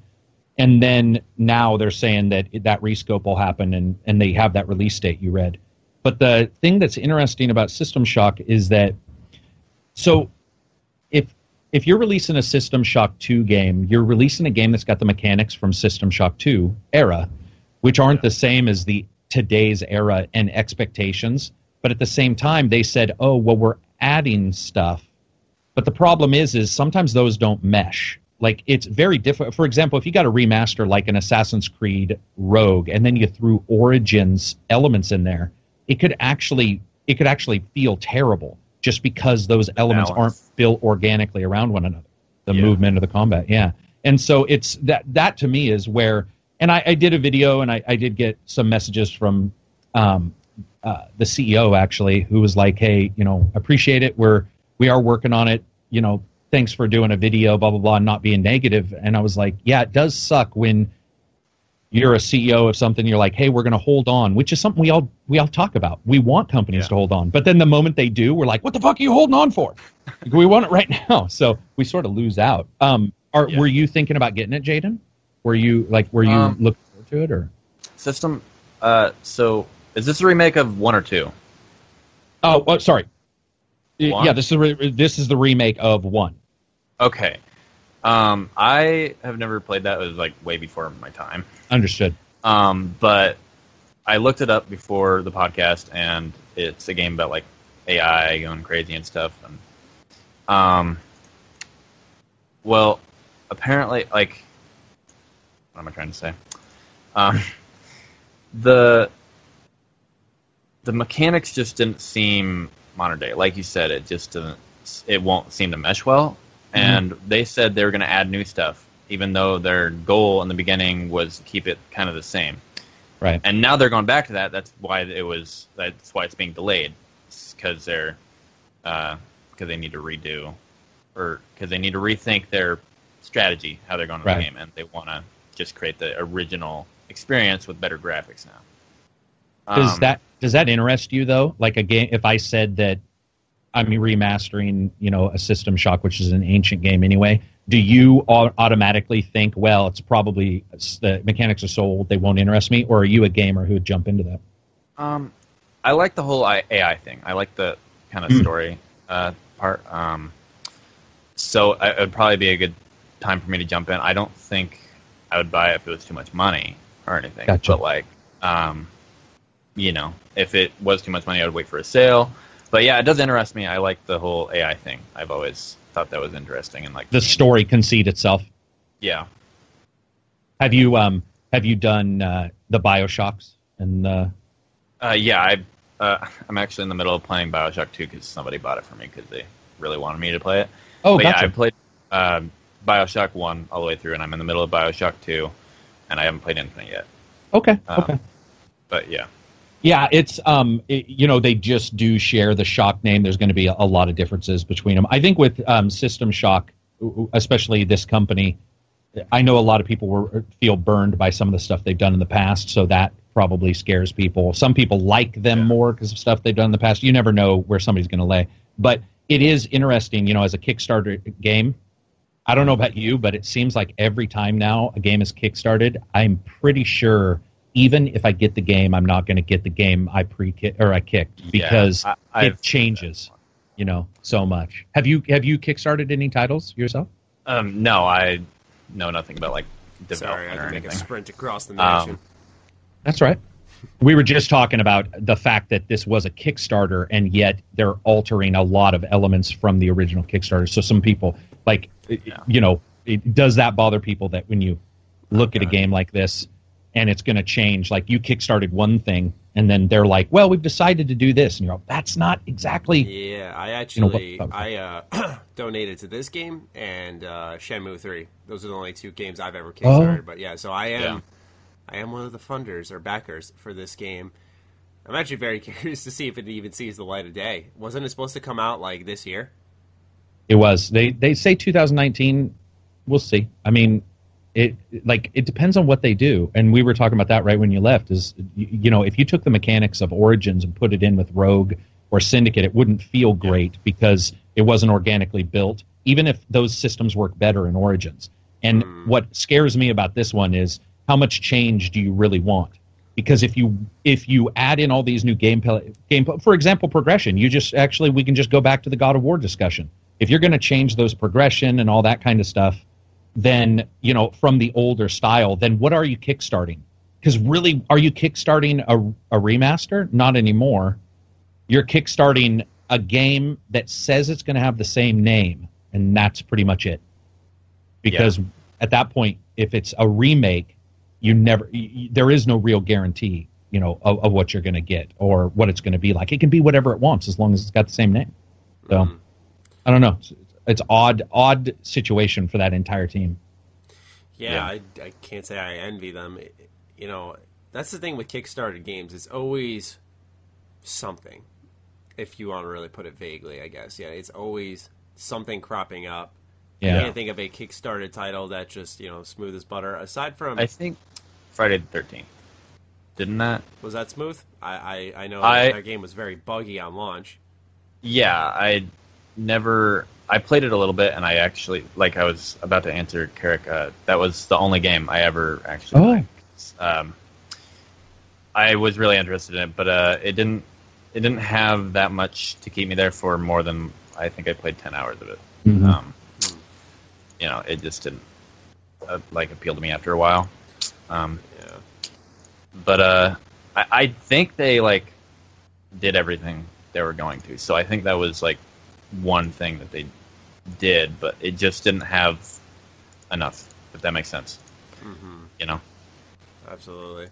And then now they're saying that that rescope will happen and and they have that release date you read. But the thing that's interesting about system shock is that so if you're releasing a System Shock 2 game, you're releasing a game that's got the mechanics from System Shock 2 era, which aren't the same as the today's era and expectations. But at the same time, they said, "Oh, well, we're adding stuff." But the problem is, is sometimes those don't mesh. Like it's very difficult. For example, if you got a remaster like an Assassin's Creed Rogue, and then you threw Origins elements in there, it could actually it could actually feel terrible just because those elements balance. aren't built organically around one another. The Yeah. movement of the combat, yeah. And so it's that that to me is where. And I, I did a video, and I, I did get some messages from um, uh, the CEO actually, who was like, "Hey, you know, appreciate it. We're we are working on it. You know, thanks for doing a video, blah blah blah, and not being negative." And I was like, "Yeah, it does suck when you're a CEO of something. You're like, hey, we're going to hold on, which is something we all we all talk about. We want companies Yeah. to hold on, but then the moment they do, we're like, what the fuck are you holding on for? We want it right now. So we sort of lose out. Um, are Yeah. were you thinking about getting it, Jaden? Were you like, were you Um, looking forward to it, or? System. Uh, so is this a remake of one or two? Oh, oh sorry. One? Yeah, this is re- this is the remake of one. Okay. Um, I have never played that. It was like way before my time. Understood. Um, but I looked it up before the podcast, and it's a game about like AI going crazy and stuff. And um, well, apparently, like, what am I trying to say? Um, the the mechanics just didn't seem modern day. Like you said, it just didn't. It won't seem to mesh well. And they said they were going to add new stuff, even though their goal in the beginning was to keep it kind of the same. Right. And now they're going back to that. That's why it was. That's why it's being delayed, because they're because they need to redo, or because they need to rethink their strategy, how they're going to Right. the game, and they want to just create the original experience with better graphics now. Does Um, that does that interest you though? Like a game, if I said that I'm remastering, you know, a System Shock, which is an ancient game anyway, do you automatically think, well, it's probably the mechanics are so old they won't interest me, or are you a gamer who would jump into that? Um, I like the whole AI thing. I like the kind of Hmm. story uh, part. Um, so it would probably be a good time for me to jump in. I don't think I would buy it if it was too much money or anything. Gotcha. But like, um, you know, if it was too much money, I would wait for a sale. But yeah, it does interest me. I like the whole AI thing. I've always thought that was interesting and like The story conceit itself. Yeah. Have you um have you done uh, the Bioshocks and the Uh, yeah, I, uh, I'm actually in the middle of playing Bioshock 2 because somebody bought it for me because they really wanted me to play it. oh but gotcha yeah, I played um, Bioshock 1 all the way through, and I'm in the middle of Bioshock 2, and I haven't played Infinite yet. okay Um, okay But yeah, Yeah, it's um, it, you know, they just do share the Shock name. There's going to be a, a lot of differences between them. I think with um, System Shock, especially this company, I know a lot of people were feel burned by some of the stuff they've done in the past, so that probably scares people. Some people like them more because of stuff they've done in the past. You never know where somebody's going to lay, but it is interesting, you know, as a Kickstarter game. I don't know about you, but it seems like every time now a game is kickstarted, I'm pretty sure even if I get the game, I'm not going to get the game I pre or I kicked because I- it changes, you know, so much. Have you have you kickstarted any titles yourself? um, no, I know nothing about like Sorry, I development or to make a anything. sprint across the Um. That's right. We were just talking about the fact that this was a Kickstarter, and yet they're altering a lot of elements from the original Kickstarter. So some people, like, you know, it, does that bother people that when you look at a game like this and it's going to change? Like you Kickstarted one thing, and then they're like, "Well, we've decided to do this," and you're like, "That's not exactly." Yeah, I know, actually what- I uh, donated to this game and uh, Shenmue Three. Those are the only two games I've ever kickstarted. Oh. But yeah, so I am Yeah. I am one of the funders or backers for this game. I'm actually very curious to see if it even sees the light of day. Wasn't it supposed to come out like this year? It was. They they say 2019. We'll see. I mean, it like it depends on what they do. And we were talking about that right when you left. Is you, you know if you took the mechanics of Origins and put it in with Rogue or Syndicate, it wouldn't feel great because it wasn't organically built. Even if those systems work better in Origins. And hmm. what scares me about this one is how much change do you really want? Because if you if you add in all these new game game for example progression, you just actually we can just go back to the God of War discussion. If you're going to change those progression and all that kind of stuff, then you know from the older style, then what are you kickstarting? Because really, are you kickstarting a, a remaster? Not anymore. You're kickstarting a game that says it's going to have the same name, and that's pretty much it. Because at that point, if it's a remake, you never y y- there is no real guarantee, you know, of, of what you're going to get or what it's going to be like. It can be whatever it wants as long as it's got the same name. So mm-hmm. I don't know. It's, it's odd, odd situation for that entire team. Yeah, Yeah. I, I can't say I envy them. It- you know, that's the thing with Kickstarter games. It's always something. If you want to really put it vaguely, I guess. Yeah, it's always something cropping up. Yeah. I Yeah. can't think of a Kickstarter title that just you know smooth as butter. Aside from I think Friday the Thirteenth. Didn't that? was that smooth? I I, I know I- that game was very buggy on launch. Yeah, I never. I played it a little bit, and I actually like. I was about to answer Carrick. Uh, that was the only game I ever actually. Oh. liked. Um, I was really interested in it, but uh, it didn't. It didn't have that much to keep me there for more than I think I played ten hours of it. Mhm. Um, you know, it just didn't uh, like appeal to me after a while. Um, Yeah, but uh, I, I think they like did everything they were going to. So I think that was like one thing that they did, but it just didn't have enough. If that makes sense, hmm you know. absolutely.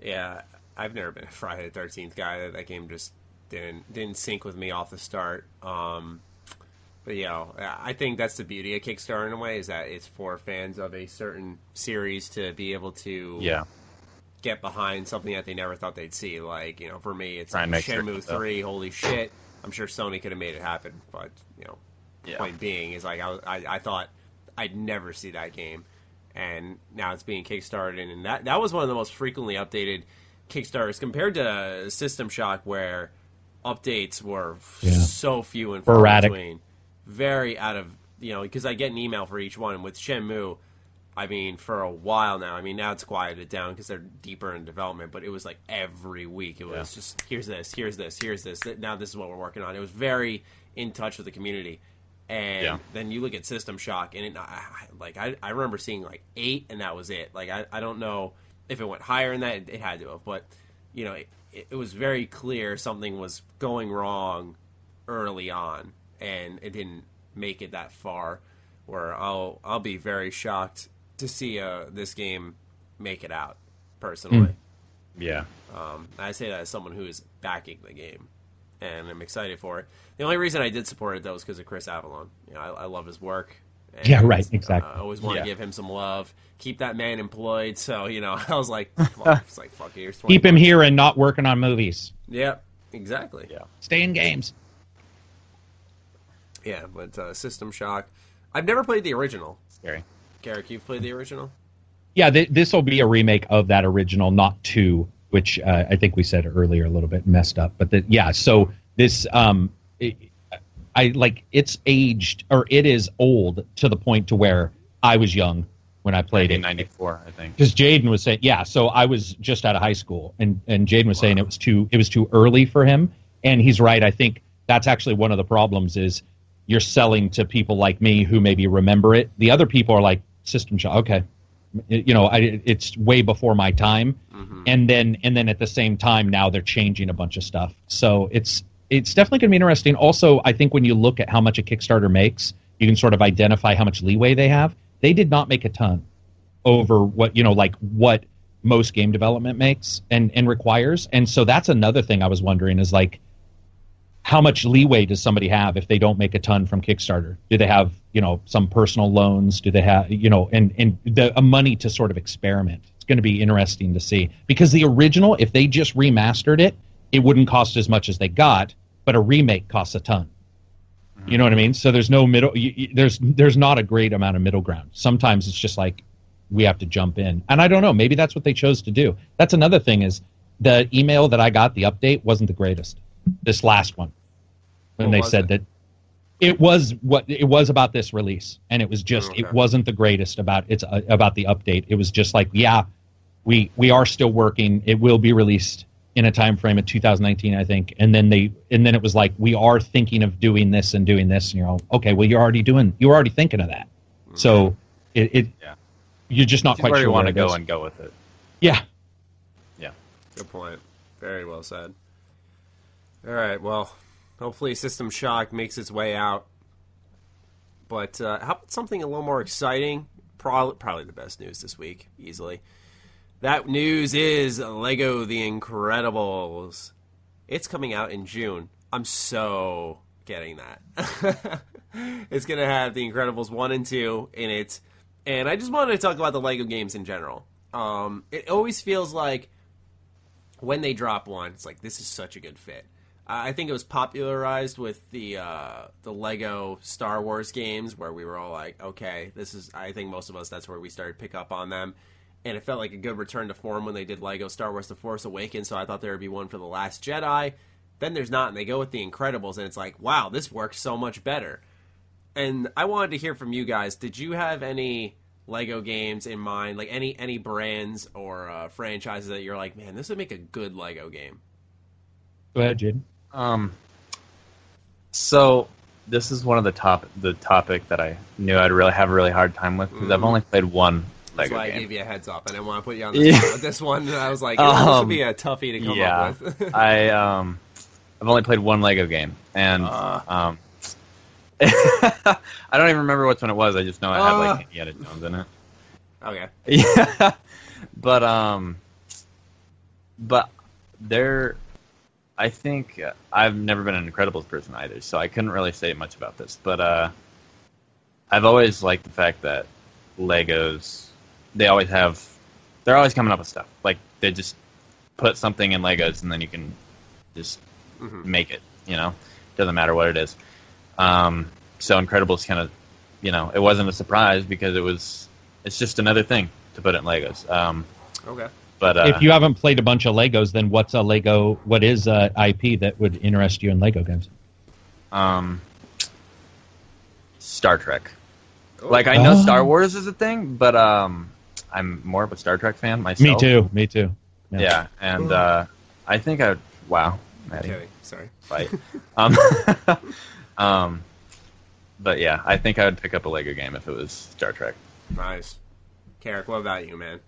Yeah, I've never been a Friday the Thirteenth guy. That, game just didn't didn't sync with me off the start. Um, but you know, I think that's the beauty of Kickstarter in a way is that it's for fans of a certain series to be able to Yeah, get behind something that they never thought they'd see. Like you know, for me, it's Try sure Shenmue it's up. Three. Holy shit! I'm sure Sony could have made it happen, but you know, yeah, point being is like I, was- I, I thought I'd never see that game, and now it's being kickstarted, and that that was one of the most frequently updated Kickstarters compared to System Shock, where updates were Yeah. so few and far Sporadic. between, very out of you know because I get an email for each one. With Shenmue, I mean for a while now. I mean now it's quieted down because they're deeper in development, but it was like every week. It was just here's this, here's this, here's this. Now this is what we're working on. It was very in touch with the community. And Yeah. then you look at System Shock, and it, I, I- like I, I remember seeing like eight, and that was it. Like I, I don't know if it went higher than that. It, it had to have, but you know, it, it was very clear something was going wrong early on, and it didn't make it that far. Where I'll I'll be very shocked to see uh, this game make it out. Personally, yeah, um, I say that as someone who is backing the game, and I'm excited for it. The only reason I did support it though was because of Chris Avellone. You know, I, I love his work, And, Yeah, right, exactly. Uh, I always want to Yeah. give him some love, keep that man employed. So you know, I was like, well, it's like fuck it, here's 20 Keep him bucks. here and not working on movies. Yeah, exactly. Yeah. Stay in games. Yeah, but uh, System Shock. I've never played the original. Scary. Carrick, you've played the original? Yeah, th- this will be a remake of that original, not two, which uh, I think we said earlier a little bit messed up. But the, yeah, so this, um, it, I like it's aged or it is old to the point to where I was young when I played it. 1994, I think. because Jaden was saying, yeah. So I was just out of high school, and and Jaden was saying it was too it was too early for him, and he's right. I think that's actually one of the problems is you're selling to people like me who maybe remember it. The other people are like System Shock, okay, you know, I, it's way before my time, mm-hmm. and then and then at the same time now they're changing a bunch of stuff. So it's it's definitely going to be interesting. Also, I think when you look at how much a Kickstarter makes, you can sort of identify how much leeway they have. They did not make a ton over what you know like what most game development makes and and requires and so that's another thing i was wondering is like how much leeway does somebody have if they don't make a ton from kickstarter do they have you know some personal loans do they have you know and and the uh, money to sort of experiment it's going to be interesting to see because the original if they just remastered it it wouldn't cost as much as they got but a remake costs a ton you know what I mean? So there's no middle. You, you- there's there's not a great amount of middle ground. Sometimes it's just like we have to jump in, and I don't know. Maybe that's what they chose to do. That's another thing is the email that I got, the update wasn't the greatest. This last one, when What they said it? that it was what it was about this release, and it was just Okay. it wasn't the greatest about it's uh, about the update. It was just like yeah, we we are still working. It will be released in a time frame of 2019, I think. And then they and then it was like we are thinking of doing this and doing this, and you're all okay. Well, you're already doing. You're already thinking of that. So it, it Yeah. you're just not you quite where sure you want to go and go with it. yeah. Yeah. Good point. Very well said. All right. Well, hopefully, System Shock makes its way out. But uh, how about something a little more exciting? Probably, probably the best news this week, easily. That news is Lego The Incredibles. It's coming out in June. I'm so getting that. it's going to have The Incredibles 1 and 2 in it. And I just wanted to talk about the Lego games in general. Um, it always feels like when they drop one, it's like this is such a good fit. I think it was popularized with the uh, the Lego Star Wars games, where we were all like, okay, this is. I think most of us that's where we started pick up on them, and it felt like a good return to form when they did Lego Star Wars: The Force Awakens. So I thought there would be one for the Last Jedi. Then there's not, and they go with the Incredibles, and it's like, wow, this works so much better. And I wanted to hear from you guys. Did you have any Lego games in mind, like any any brands or uh, franchises that you're like, man, this would make a good Lego game? Go ahead, Jaden. Um, so this is one of the top the topic that I knew I'd really have a really hard time with because I've only played one That's Lego why I gave you a heads up. I didn't want to put you on this, spot this one. I was like, this would Um, be a toughie to come yeah, up with. I um, I've only played one Lego game, and Uh. um, I don't even remember which one it was. I just know it had Uh. like Indiana Jones in it. okay. Yeah, but um, but there, I think uh, I've never been an Incredibles person either, so I couldn't really say much about this. But uh, I've always liked the fact that Legos, they always have, they're always coming up with stuff. Like they just put something in Legos, and then you can just Mhm. make it. You know, doesn't matter what it is. Um, so Incredibles kind of, you know, it wasn't a surprise because it was, it's just another thing to put in Legos. Um, Okay. But uh, if you haven't played a bunch of Legos, then what's a Lego? What is a IP that would interest you in Lego games? um, Star Trek. Oh. Like I know Oh. Star Wars is a thing, but um, I'm more of a Star Trek fan myself. Me too. Me too. Yeah, and uh, I think I would. Wow, Maddie, Okay. Sorry. fight. um, um, but yeah, I think I would pick up a Lego game if it was Star Trek. Nice. Carrick, what about you, man?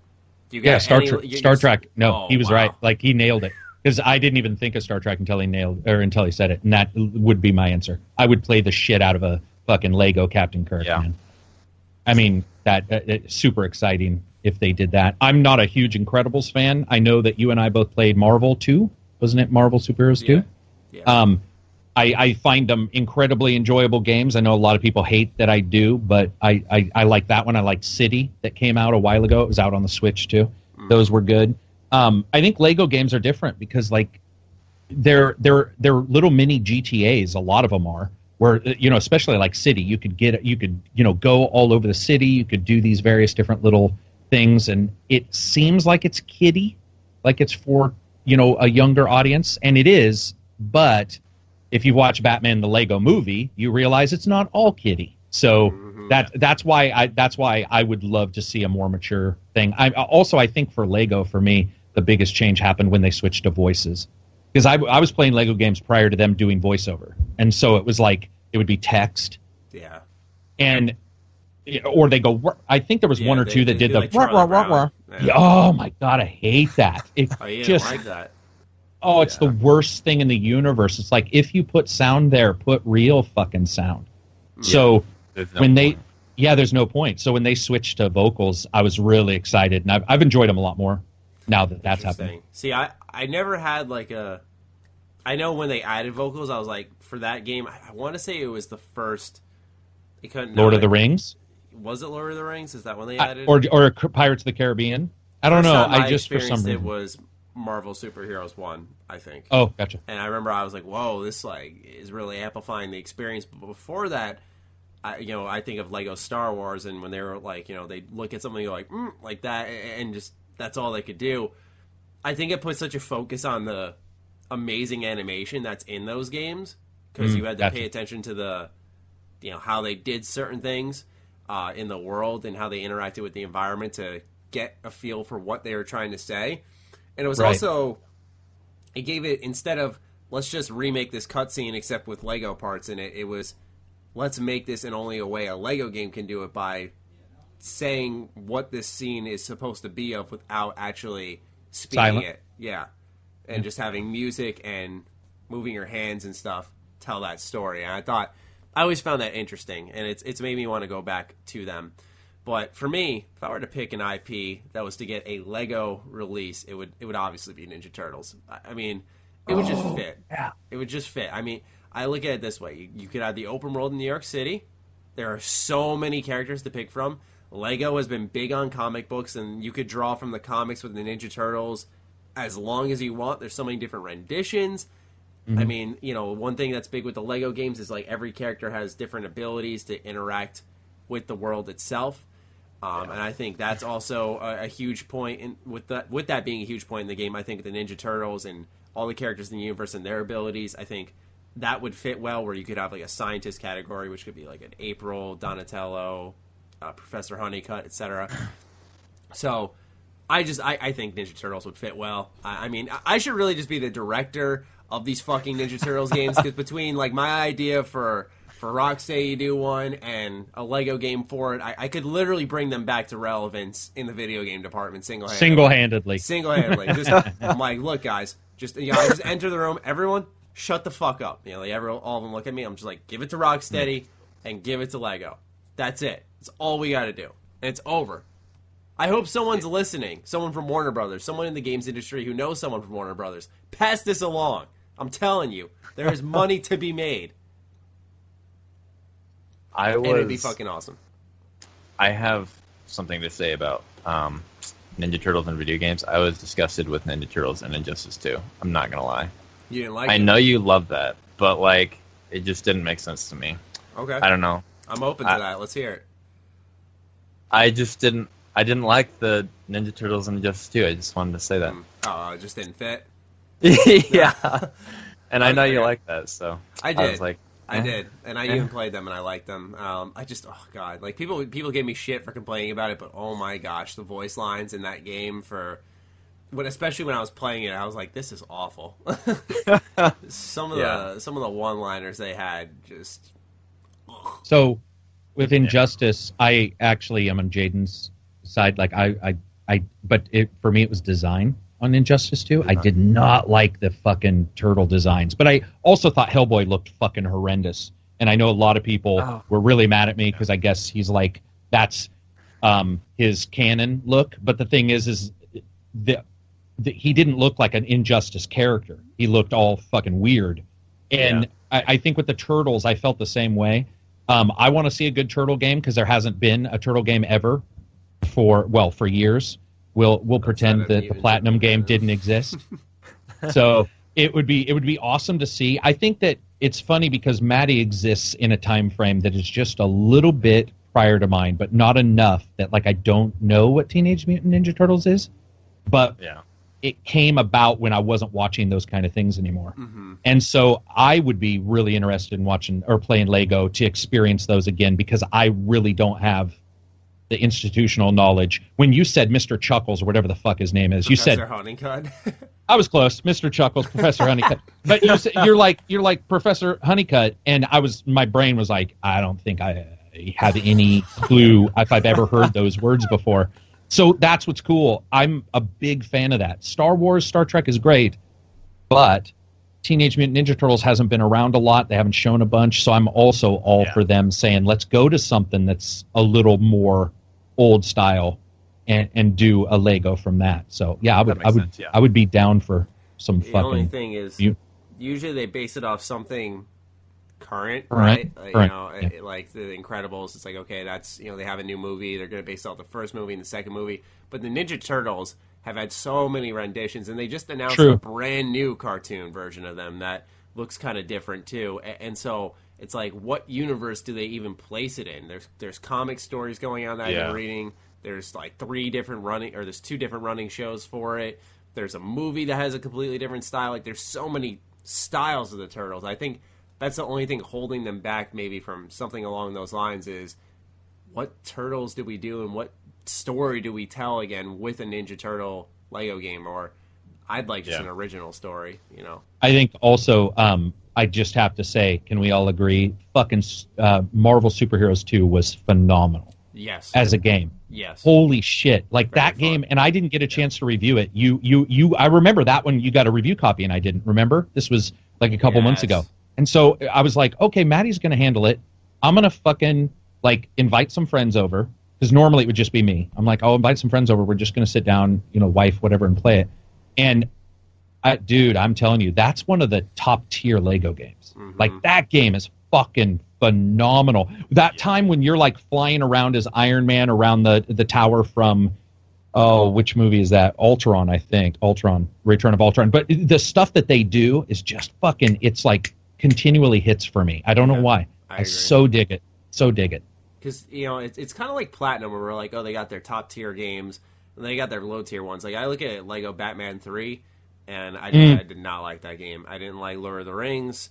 Do you Yeah, Star any- Trek. you- Star you- Trek. No, Oh, he was wow. right. Like he nailed it because I didn't even think of Star Trek until he nailed or until he said it, and that would be my answer. I would play the shit out of a fucking Lego Captain Kirk. Yeah. Man. I mean that uh, super exciting if they did that. I'm not a huge Incredibles fan. I know that you and I both played Marvel too, wasn't it? Marvel Superheroes Yeah. too. Yeah. Um, I, I find them incredibly enjoyable games. I know a lot of people hate that I do, but I, I, I like that one. I like City that came out a while ago. It was out on the Switch too. Those were good. Um, I think Lego games are different because like they're they're they're little mini GTA's. A lot of them are where you know, especially like City, you could get you could you know go all over the city. You could do these various different little things, and it seems like it's kiddie, like it's for you know a younger audience, and it is. But if you watch Batman the Lego Movie, you realize it's not all kitty. So that that's why I that's why I would love to see a more mature thing. I also I think for Lego for me the biggest change happened when they switched to voices because I, I was playing Lego games prior to them doing voiceover, and so it was like it would be text Yeah. and or they go. I think there was Yeah, one or they- two that did the like rah, rah, rah, rah. Yeah. Oh my god, I hate that. It Oh, you just like that. Oh, it's the worst thing in the universe. It's like if you put sound there, put real fucking sound. So no when they yeah, there's no point. So when they switched to vocals, I was really excited, and I've, I've enjoyed them a lot more now that that's happening. See, I I never had like a. I know when they added vocals, I was like, for that game, I, I want to say it was the first. It couldn't. Lord no, of the Rings Was it Lord of the Rings? Is that when they I- added? or or Pirates of the Caribbean. I don't First know. I just for some reason. it was Marvel Superheroes One, I think. oh, gotcha. And I remember I was like, "Whoa, this like is really amplifying the experience." But before that, I, you know, I think of Lego Star Wars, and when they were like, you know, they look at something and go like, mm, like that, and just that's all they could do. I think it put such a focus on the amazing animation that's in those games because Mm, you had to gotcha. pay attention to the, you know, how they did certain things uh, in the world and how they interacted with the environment to get a feel for what they were trying to say. And it was Right. also it gave it instead of let's just remake this cutscene except with Lego parts in it. It was let's make this in only a way a Lego game can do it by saying what this scene is supposed to be of without actually speaking Silent. it. Yeah, and just having music and moving your hands and stuff tell that story. And I thought I always found that interesting, and it's it's made me want to go back to them. But for me, if I were to pick an IP that was to get a Lego release, it would it would obviously be Ninja Turtles. I, I mean, it would just oh, fit. yeah. It would just fit. I mean, I look at it this way: you, you could have the open world in New York City. There are so many characters to pick from. Lego has been big on comic books, and you could draw from the comics with the Ninja Turtles as long as you want. There's so many different renditions. I mm-hmm. mean, you know, one thing that's big with the Lego games is like every character has different abilities to interact with the world itself. Um, And I think that's also a, a huge point. In, with that, with that being a huge point in the game, I think the Ninja Turtles and all the characters in the universe and their abilities, I think that would fit well. Where you could have like a scientist category, which could be like an April, Donatello, uh, Professor Honeycutt, etc. So, I just I, I think Ninja Turtles would fit well. I, I mean, I, I should really just be the director of these fucking Ninja Turtles games because between like my idea for for Rocksteady to do one and a Lego game for it, I, I could literally bring them back to relevance in the video game department single handedly. Single handedly. Single handedly. Just I'm like, look, guys, just you know, I just enter the room. Everyone, shut the fuck up. You know, like everyone, all of them look at me. I'm just like, give it to Rocksteady and give it to Lego. That's it. That's all we got to do, and it's over. I hope someone's listening. Someone from Warner Brothers, someone in the games industry who knows someone from Warner Brothers. Pass this along. I'm telling you, there is money to be made, I and it'd be fucking awesome. I have something to say about um, Ninja Turtles and video games. I was disgusted with Ninja Turtles and Injustice 2. I'm not gonna lie. You didn't like I it? know you love that, but like, it just didn't make sense to me. Okay, I don't know. I'm open to I- that. Let's hear it. I just didn't. I didn't like the Ninja Turtles and Injustice 2. I just wanted to say that. Oh, it just didn't fit. yeah. And I know you like that, so I I did. was like, I did, and I Yeah. even played them, and I liked them. Um, I just, oh god, like people, people gave me shit for complaining about it, but oh my gosh, the voice lines in that game for, when especially when I was playing it, I was like, this is awful. some of Yeah. the, some of the one-liners they had, just, So with Injustice, I actually am on Jaden's side. Like I, I, I but it, for me it was design on Injustice 2. I did not like the fucking turtle designs, but I also thought Hellboy looked fucking horrendous. And I know a lot of people Oh. were really mad at me because I guess he's like that's um, his canon look. But the thing is, is the, the he didn't look like an Injustice character. He looked all fucking weird And Yeah. I, I think with the turtles, I felt the same way. Um, I want to see a good turtle game because there hasn't been a turtle game ever for well for years. We'll we'll pretend that the platinum game didn't exist. so it would be it would be awesome to see. I think that it's funny because Maddie exists in a time frame that is just a little bit prior to mine, but not enough that like I don't know what Teenage Mutant Ninja Turtles is. But Yeah. it came about when I wasn't watching those kind of things anymore. Mm-hmm. And so I would be really interested in watching or playing Lego to experience those again because I really don't have the institutional knowledge. When you said Mr. Chuckles or whatever the fuck his name is, you said Professor Honeycutt. I was close, Mr. Chuckles, Professor Honeycutt. But you said, you're like you're like Professor Honeycutt, and I was my brain was like I don't think I have any clue if I've ever heard those words before. So that's what's cool. I'm a big fan of that. Star Wars, Star Trek is great, but Teenage Mutant Ninja Turtles hasn't been around a lot. They haven't shown a bunch, so I'm also all Yeah. for them saying let's go to something that's a little more old style and and do a Lego from that. So yeah, I would I would sense, yeah. I would be down for some the only fucking thing is, you- usually they base it off something current, Current, right? Uh, current, You know, yeah. it- like the Incredibles. It's like okay, that's you know they have a new movie. They're going to base it off the first movie and the second movie. But the Ninja Turtles have had so many renditions, and they just announced True. a brand new cartoon version of them that looks kind of different too. A- And so it's like, what universe do they even place it in? There's there's comic stories going on that I've been reading. There's like three different running, or there's two different running shows for it. There's a movie that has a completely different style. Like there's so many styles of the turtles. I think that's the only thing holding them back, maybe from something along those lines, is what turtles do we do and what story do we tell again with a Ninja Turtle Lego game? Or I'd like just Yeah. an original story, you know? I think also um I just have to say, can we all agree? Fucking uh, Marvel Superheroes 2 was phenomenal Yes. as a game. yes. Holy shit! Like Very that fun. game, and I didn't get a chance to review it. You, you, you. I remember that one. You got a review copy, and I didn't remember. This was like a couple months Yes. ago, and so I was like, okay, Maddie's gonna handle it. I'm gonna fucking like invite some friends over because normally it would just be me. I'm like, I'll invite some friends over. We're just gonna sit down, you know, wife, whatever, and play it. And I, dude, I'm telling you, that's one of the top tier Lego games. Mm-hmm. Like that game is fucking phenomenal. That time when you're like flying around as Iron Man around the the tower from oh, which movie is that? Ultron, I think. Ultron, Return of Ultron. But the stuff that they do is just fucking. It's like continually hits for me. I don't know why. I I, so dig it. So dig it. because you know it's it's kind of like platinum where we're like oh they got their top tier games and they got their low tier ones like i look at lego batman 3 and I, Mm. I did not like that game i didn't like lord of the rings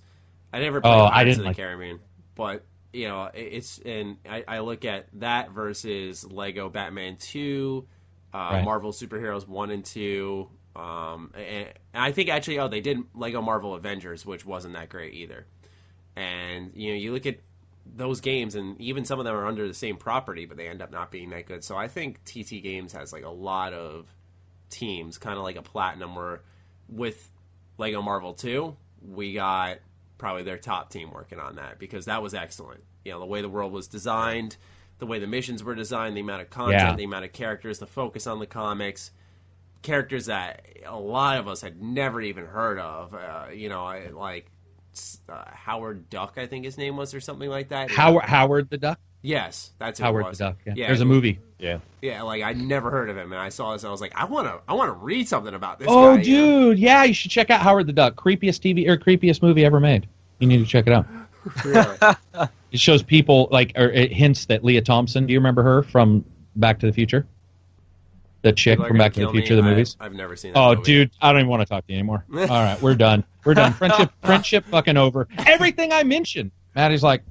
i never played Oh, Pirates I didn't of the like- caribbean but you know it- it's and I, I look at that versus lego batman 2 uh, Right. marvel superheroes 1 and 2 um, and, and i think actually oh they did lego marvel avengers which wasn't that great either and you know you look at those games and even some of them are under the same property but they end up not being that good so i think tt games has like a lot of teams kind of like a platinum where with lego marvel 2 we got probably their top team working on that because that was excellent you know the way the world was designed the way the missions were designed the amount of content Yeah. the amount of characters the focus on the comics characters that a lot of us had never even heard of uh, you know like uh, Howard Duck, I think his name was, or something like that. Howard Howard the Duck. Yes, that's who it Howard was. the Duck. Yeah. Yeah, There's a movie. Yeah. Yeah, like I never heard of him, and I saw this, and I was like, I want to, I want to read something about this. Oh, guy, you know? dude, yeah, you should check out Howard the Duck. Creepiest TV or er, creepiest movie ever made. You need to check it out. Really? It shows people like, or it hints that Lea Thompson. Do you remember her from Back to the Future? The chick from Back to the kill me. Future, the I- movies. I've never seen. That Oh, movie. dude, I don't even want to talk to you anymore. All right, we're done. We're done. Friendship, friendship, fucking over. Everything I mentioned. Maddie's like, of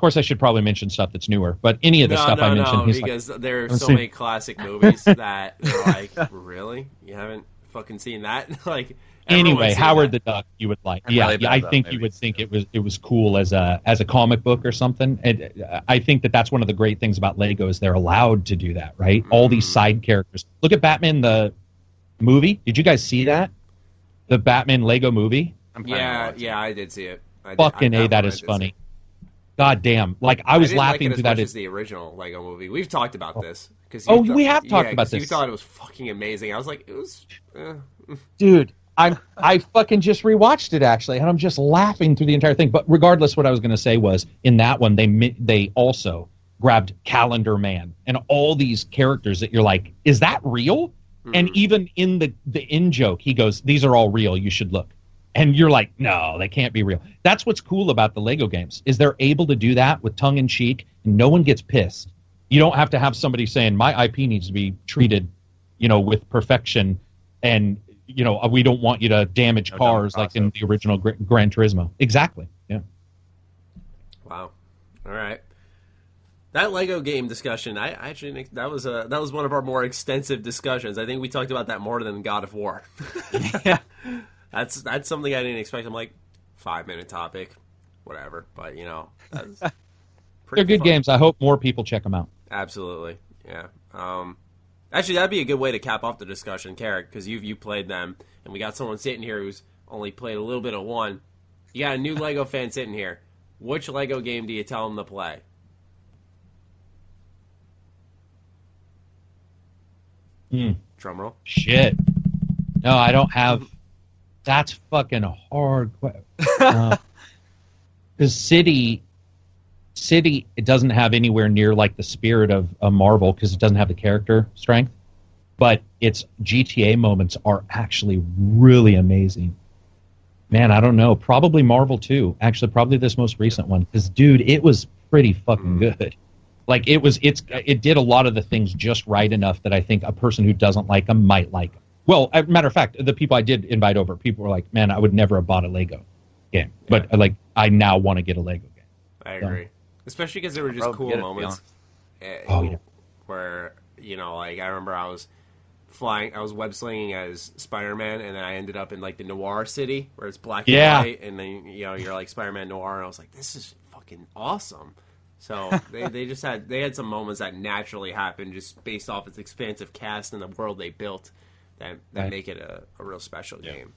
course, I should probably mention stuff that's newer, but any of the no, stuff no, I mentioned, no, he's like, because there are so see. many classic movies that they're like, really, you haven't fucking seen that? like, anyway, Howard that. the Duck, you would like. I'm yeah, really yeah, I about think you would think it was it was cool as a as a comic book or something. And uh, I think that that's one of the great things about Lego is they're allowed to do that, right? All these Mm. side characters. Look at Batman the movie. Did you guys see that? The Batman Lego movie. I'm Yeah, yeah, I did see it. I did- Fucking I- a, one that I is did see. funny. God damn! Like I was didn't laughing like it through as that. much as the original Lego movie. We've talked about this because Oh, we have talked about You this. thought it was fucking amazing. I was like, it was. Eh. dude I I fucking just rewatched it actually, and I'm just laughing through the entire thing. But regardless, what I was going to say was in that one they they also grabbed Calendar Man and all these characters that you're like, is that real? Mm-hmm. And even in the the in joke, he goes, "These are all real. You should look." And you're like, "No, they can't be real." That's what's cool about the Lego games is they're able to do that with tongue in cheek, and no one gets pissed. You don't have to have somebody saying, "My IP needs to be treated, you know, with perfection," and you know, we don't want you to damage no cars like in the original Gran Turismo. Exactly. Yeah. Wow. All right. That Lego game discussion, I actually that was a that was one of our more extensive discussions. I think we talked about that more than God of War. yeah, that's that's something I didn't expect. I'm like five minute topic, whatever. But you know, they're good fun. games. I hope more people check them out. Absolutely, yeah. Um, actually, that'd be a good way to cap off the discussion, Carrick, because you've you played them, and we got someone sitting here who's only played a little bit of one. You got a new Lego fan sitting here. Which Lego game do you tell them to play? Mm. Drum roll. Shit. No, I don't have. That's fucking hard. Uh, the city, city, it doesn't have anywhere near like the spirit of a Marvel because it doesn't have the character strength. But its GTA moments are actually really amazing. Man, I don't know. Probably Marvel too. Actually, probably this most recent one because, dude, it was pretty fucking mm. good. Like it was, it's it did a lot of the things just right enough that I think a person who doesn't like them might like them. Well, matter of fact, the people I did invite over, people were like, "Man, I would never have bought a Lego game, but like I now want to get a Lego game." I agree, so. especially because there were just cool moments. Eh, oh, yeah. Where you know, like I remember I was flying, I was web slinging as Spider Man, and then I ended up in like the Noir City where it's black and yeah. white, and then you know you're like Spider Man Noir, and I was like, this is fucking awesome. So they, they just had they had some moments that naturally happened just based off its expansive cast and the world they built that that right. make it a, a real special yeah. game.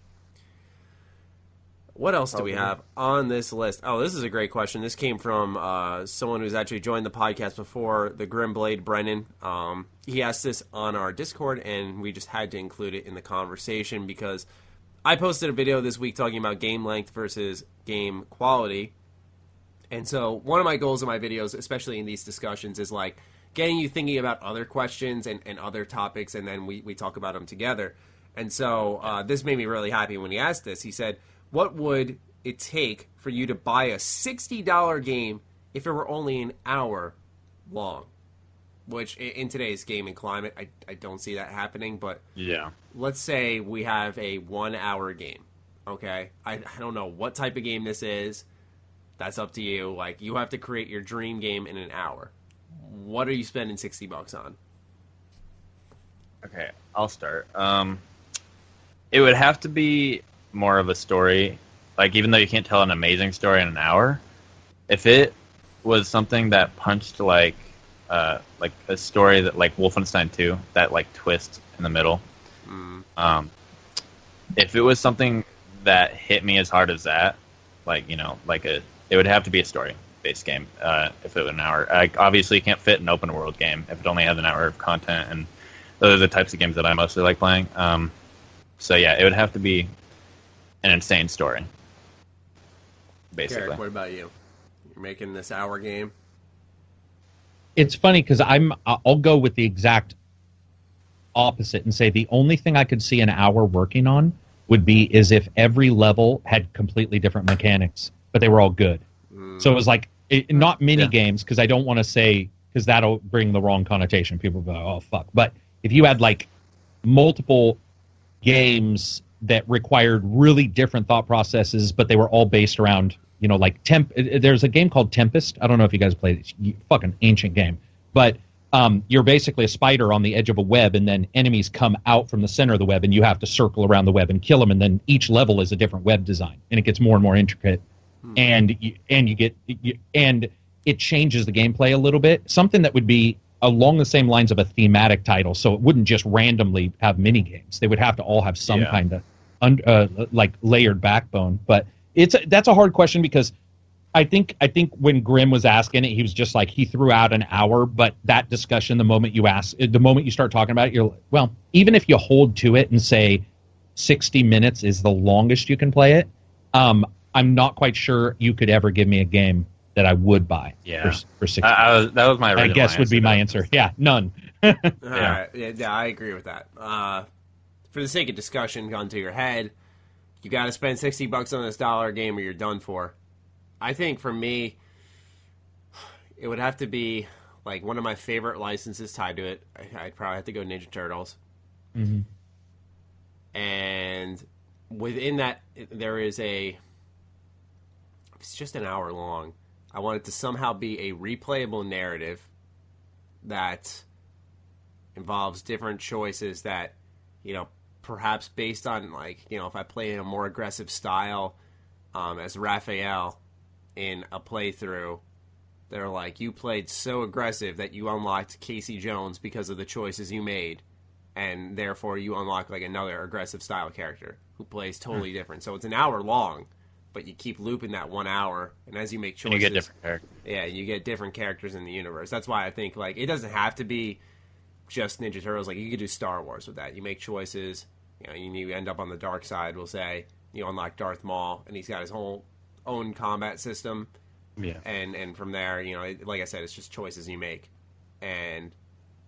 What else do we have on this list? Oh, this is a great question. This came from uh, someone who's actually joined the podcast before, the Grimblade Brennan. Um, he asked this on our Discord, and we just had to include it in the conversation because I posted a video this week talking about game length versus game quality, and so one of my goals in my videos, especially in these discussions, is like getting you thinking about other questions and, and other topics, and then we, we talk about them together. And so uh, this made me really happy when he asked this. He said, What would it take for you to buy a $60 game if it were only an hour long? Which in today's gaming climate, I, I don't see that happening. But yeah, let's say we have a one hour game. Okay, I, I don't know what type of game this is. That's up to you. Like you have to create your dream game in an hour. What are you spending sixty bucks on? Okay, I'll start. Um, it would have to be more of a story. Like even though you can't tell an amazing story in an hour, if it was something that punched like uh, like a story that like Wolfenstein 2, that like twist in the middle. Mm. Um, if it was something that hit me as hard as that, like you know, like a it would have to be a story based game uh, if it was an hour. I obviously can't fit an open world game if it only has an hour of content, and those are the types of games that I mostly like playing. Um, so yeah, it would have to be an insane story. Basically, Carrick, what about you? You're making this hour game. It's funny because I'm I'll go with the exact opposite and say the only thing I could see an hour working on would be is if every level had completely different mechanics but they were all good. Mm. So it was like it, not mini yeah. games because I don't want to say because that'll bring the wrong connotation. People go, oh fuck. But if you had like multiple games that required really different thought processes, but they were all based around you know like temp. There's a game called Tempest. I don't know if you guys played it. Fucking ancient game, but um, you're basically a spider on the edge of a web, and then enemies come out from the center of the web, and you have to circle around the web and kill them. And then each level is a different web design, and it gets more and more intricate hmm. and you, and you get you, and it changes the gameplay a little bit. Something that would be along the same lines of a thematic title, so it wouldn't just randomly have mini games. They would have to all have some yeah. kind of un, uh, like layered backbone. But it's that's a hard question because I think I think when Grim was asking it, he was just like he threw out an hour. But that discussion, the moment you ask, the moment you start talking about it, you're well. Even if you hold to it and say 60 minutes is the longest you can play it. Um, I'm not quite sure you could ever give me a game that I would buy Yeah. for, for 60 I, I was, that was my I original guess would be my answer. Yeah, none. All right. Yeah, yeah, I agree with that. Uh, for the sake of discussion, gun to your head, you got to spend sixty bucks on this dollar game, or you're done for. I think for me, it would have to be like one of my favorite licenses tied to it. I, I'd probably have to go Ninja Turtles, and within that, there is a. It's just an hour long. I want it to somehow be a replayable narrative that involves different choices that you know perhaps based on like you know if i play in a more aggressive style um, as raphael in a playthrough they're like you played so aggressive that you unlocked casey jones because of the choices you made and therefore you unlock like another aggressive style character who plays totally different. So it's an hour long but you keep looping that one hour and as you make choices And you get different characters. yeah, you get different characters in the universe. That's why I think like it doesn't have to be just Ninja Turtles. Like you could do Star Wars with that. You make choices. You know, you, you end up on the dark side. We'll say you unlock Darth Maul, and he's got his whole own combat system. Yeah. And and from there, you know, it, like I said, it's just choices you make, and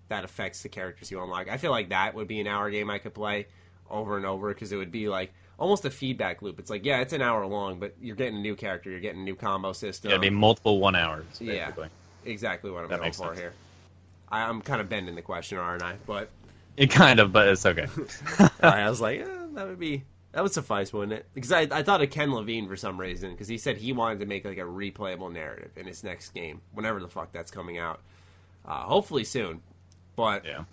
that affects the characters you unlock. I feel like that would be an hour game I could play over and over because it would be like almost a feedback loop. It's like, yeah, it's an hour long, but you're getting a new character, you're getting a new combo system. Yeah, it'd be multiple one hours, Yeah. exactly what I'm That going for sense. here. I, I'm kind of bending the question, aren't I? But It kind of, but it's okay. I was like, eh, that would be that would suffice, wouldn't it? Because I, I thought of Ken Levine for some reason because he said he wanted to make like a replayable narrative in his next game, whenever the fuck that's coming out. Uh, hopefully soon, but yeah.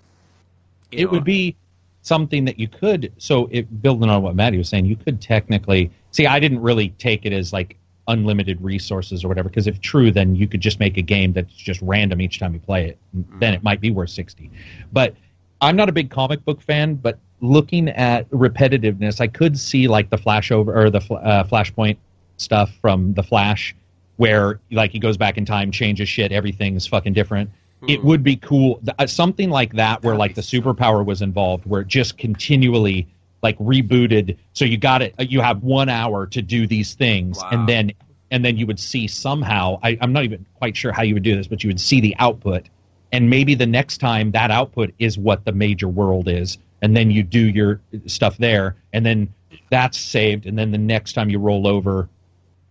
it know, would be something that you could so it building on what Maddie was saying you could technically see I didn't really take it as like unlimited resources or whatever because if true then you could just make a game that's just random each time you play it. And then it might be worth 60 but I'm not a big comic book fan but looking at repetitiveness I could see like the flashover or the uh, flashpoint stuff from the flash where like he goes back in time changes shit everything's fucking different it would be cool. Uh, something like that where like the superpower was involved where it just continually like rebooted. So you got it you have one hour to do these things Wow. and then and then you would see somehow I, i'm not even quite sure how you would do this but you would see the output. And maybe the next time that output is what the major world is and then you do your stuff there and then that's saved and then the next time you roll over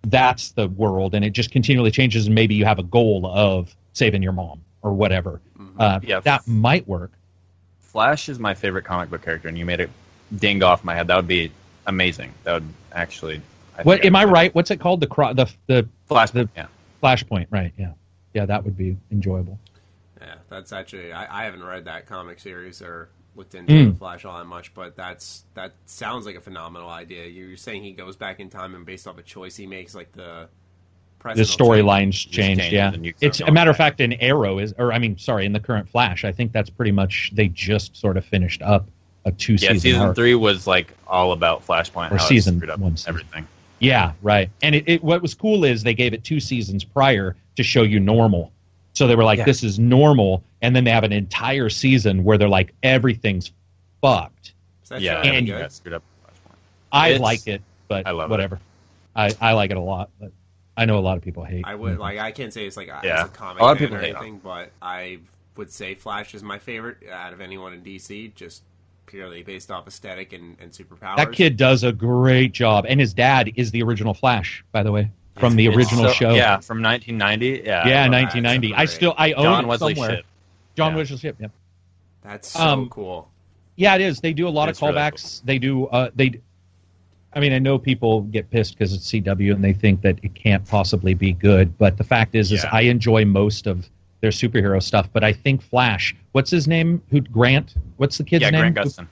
that's the world and it just continually changes and maybe you have a goal of saving your mom or whatever uh, Yeah. that might work Flash is my favorite comic book character, and you made it ding off my head. That would be amazing. That would actually. I what am i I'd- right what's it called the cro- the the Flash. the- yeah. flashpoint right yeah yeah that would be enjoyable Yeah, that's actually I, I haven't read that comic series or looked into Flash all that much, but that's that sounds like a phenomenal idea. You're saying he goes back in time and based off a choice he makes, like the the storylines Just changed yeah it's a matter of fact in arrow is or i mean sorry in the current flash i think that's pretty much they just sort of finished up a two Yeah, season season arc. three was like all about Flashpoint. Or how season screwed up one season. everything. Yeah, right. And it, it what was cool is they gave it two seasons prior to show you normal. So they were like, Yeah. this is normal, and then they have an entire season where they're like, everything's fucked. Yeah, and- you got screwed up. I It's- like it, but I love it. whatever. I, I like it a lot, but I know a lot of people hate. I would like I can't say it's like a, Yeah. as a comic A lot of people or hate anything, but I would say Flash is my favorite out of anyone in DC, just purely based off aesthetic and, and superpowers. That kid does a great job, and his dad is the original Flash, by the way, from the It's original so- show. Yeah, from 1990. Yeah. yeah, 1990. I still I own John it Wesley somewhere. Shipp. John Yeah. Wesley Shipp. Yep. That's so Um, cool. Yeah, it is. They do a lot It's of really callbacks. They do. Uh, they. I mean, I know people get pissed because it's CW and they think that it can't possibly be good. But the fact is, is I enjoy most of their superhero stuff. But I think Flash. What's his name? Who Grant? What's the kid's Yeah, name? Grant Gustin.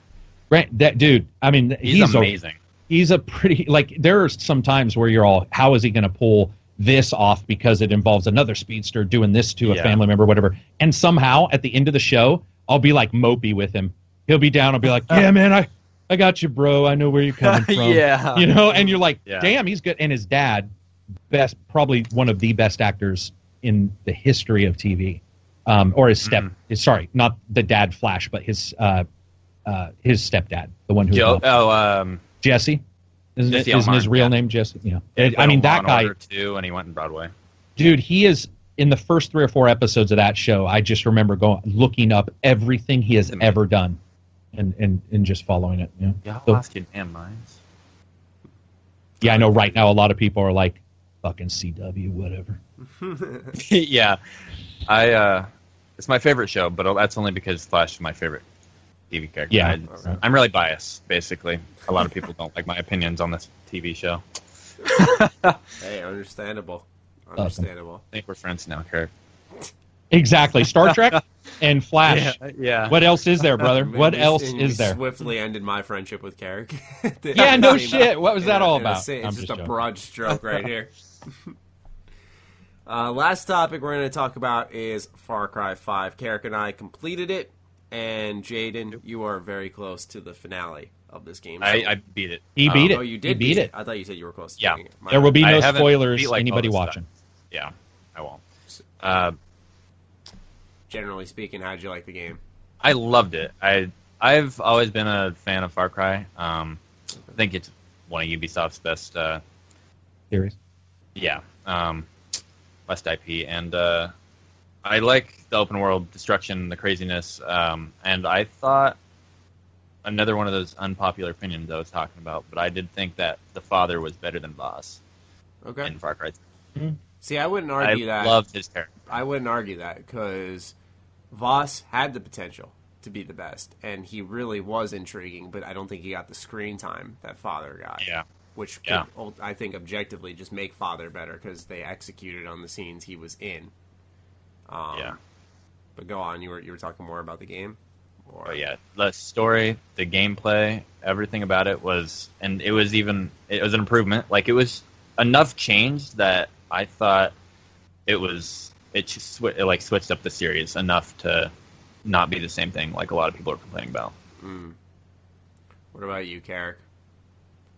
Grant. That dude. I mean, He's, he's, a, amazing. he's a pretty like. There are some times where you're all, how is he going to pull? This off because it involves another speedster doing this to a Yeah. family member, whatever. And somehow at the end of the show, I'll be like mopey with him. He'll be down. I'll be like, "Yeah, man, I, I got you, bro. I know where you're coming from." Yeah. you know. And you're like, Yeah. "Damn, he's good." And his dad, best, probably one of the best actors in the history of TV, um, or his step. Mhm. His, sorry, not the dad Flash, but his uh, uh, his stepdad, the one who Joe. Oh, um, Jesse. Isn't, Jesse isn't his real yeah. name Jesse? Yeah. I mean that on Law and guy, too, and he went in Broadway. dude. He is in the first three or four episodes of that show. I just remember going looking up everything he has ever done, and and and just following it. Yeah. Y'all So- lost your damn minds. yeah, I know. Right now, a lot of people are like, "Fucking CW, whatever." yeah, I. uh It's my favorite show, but that's only because Flash is my favorite TV character. Yeah. I, I'm really biased. Basically, a lot of people don't like my opinions on this TV show. Hey, understandable. Awesome. Understandable. I think we're friends now, Kirk. Exactly. Star Trek and Flash. yeah. What else is there, brother? And What you- else is there? Swiftly ended my friendship with Carrick. Yeah, no shit. What was that all about? It's, I'm just, just a broad stroke right here. uh, last topic we're going to talk about is Far Cry 5. Carrick and I completed it, and Jaden, you are very close to the finale of this game. I, I beat it. He Um, beat it. Oh, you did He beat it. I thought you said you were close to Yeah. it. There will be no haven't spoilers. beat, like, anybody all this watching? Yeah, I won't. Uh, Generally speaking, how did you like the game? I loved it. I I've always been a fan of Far Cry. Um, I think it's one of Ubisoft's best. Uh, Series. yeah, um, best IP, and uh, I like the open world destruction, the craziness, um, and I thought another one of those unpopular opinions I was talking about, but I did think that the father was better than Vaas. Okay. in Far Cry. See, I wouldn't I argue that. loved his character. I wouldn't argue that because Vaas had the potential to be the best, and he really was intriguing. But I don't think he got the screen time that Father got. Yeah. which Yeah. could, I think objectively just make Father better because they executed on the scenes he was in. Um, Yeah. But go on. You were you were talking more about the game. Or, But yeah, the story, the gameplay, everything about it was, and it was even, it was an improvement. Like it was enough change that I thought it was, it, just swi- it like switched up the series enough to not be the same thing like a lot of people are complaining about. Mm. What about you, Carrick?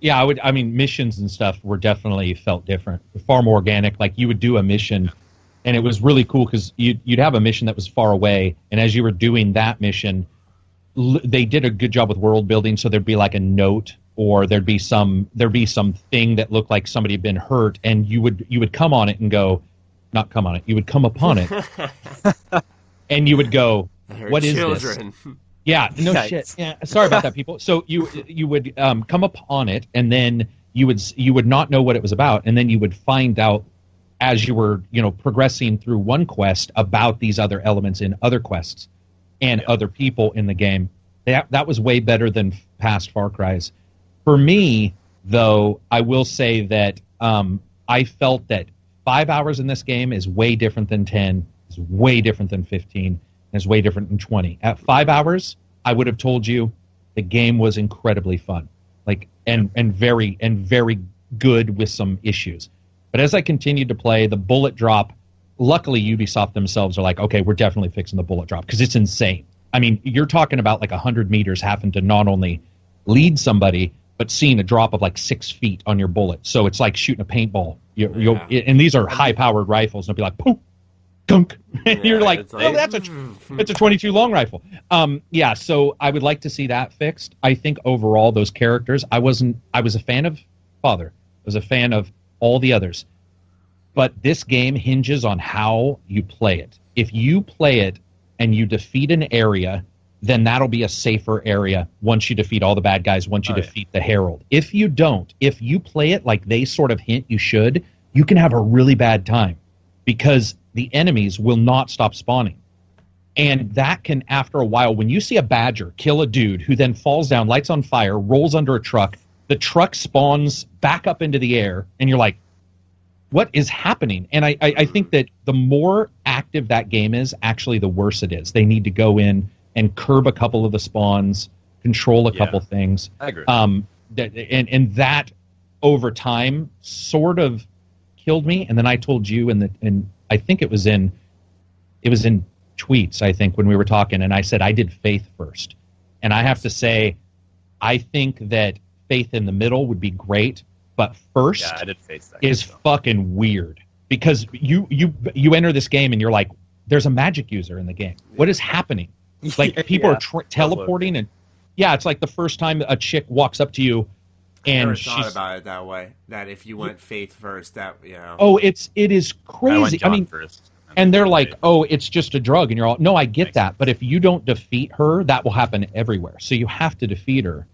Yeah, I would. I mean, missions and stuff were definitely felt different, far more organic. Like you would do a mission, and it was really cool because you'd you'd have a mission that was far away, and as you were doing that mission, l- they did a good job with world building. So there'd be like a note, or there'd be some there'd be some thing that looked like somebody had been hurt, and you would you would come on it and go, not come on it, you would come upon it, and you would go, what is this? Yeah, no Yikes. shit. Yeah, sorry about that, people. So you you would um, come upon it, and then you would you would not know what it was about, and then you would find out as you were you know progressing through one quest about these other elements in other quests and Yeah. other people in the game. That that was way better than past Far Cries. For me, though, I will say that um, I felt that five hours in this game is way different than ten. Is way different than fifteen. And is way different than twenty. At five hours, I would have told you the game was incredibly fun, like and and very and very good with some issues. But as I continued to play, the bullet drop. Luckily, Ubisoft themselves are like, okay, we're definitely fixing the bullet drop because it's insane. I mean, you're talking about like hundred meters having to not only lead somebody but seeing a drop of like six feet on your bullet. So it's like shooting a paintball. You, you'll, and these are high-powered rifles, and it'll be like, poof, gunk. And you're like, it's oh, that's a it's a 22 long rifle. Um, yeah, so I would like to see that fixed. I think overall those characters, I wasn't. I was a fan of Father. I was a fan of all the others, but this game hinges on how you play it. If you play it and you defeat an area, then that'll be a safer area once you defeat all the bad guys. Once you Oh, yeah. defeat the Herald. If you don't, if you play it like they sort of hint you should, you can have a really bad time because the enemies will not stop spawning. And that can, after a while, when you see a badger kill a dude who then falls down, lights on fire, rolls under a truck, the truck spawns back up into the air, and you're like, what is happening? And I, I, I think that the more active that game is, actually, the worse it is. They need to go in and curb a couple of the spawns, control a Yeah. couple things I agree. um, that, and and that over time sort of killed me. And then I told you, and the and I think it was in it was in tweets. I think when we were talking, and I said I did faith first, and I have to say, I think that faith in the middle would be great, but first yeah, I did face that. is so. fucking weird because you you you enter this game and you're like, there's a magic user in the game. What is happening? Like people Yeah. are tra- teleporting and yeah, it's like the first time a chick walks up to you I never and thought she's about it that way. That if you went faith first, that you know. oh, it's it is crazy. I, John mean, first. and they're like, oh, it's just a drug, and you're all, no, I get that, but if you don't defeat her, that will happen everywhere. So you have to defeat her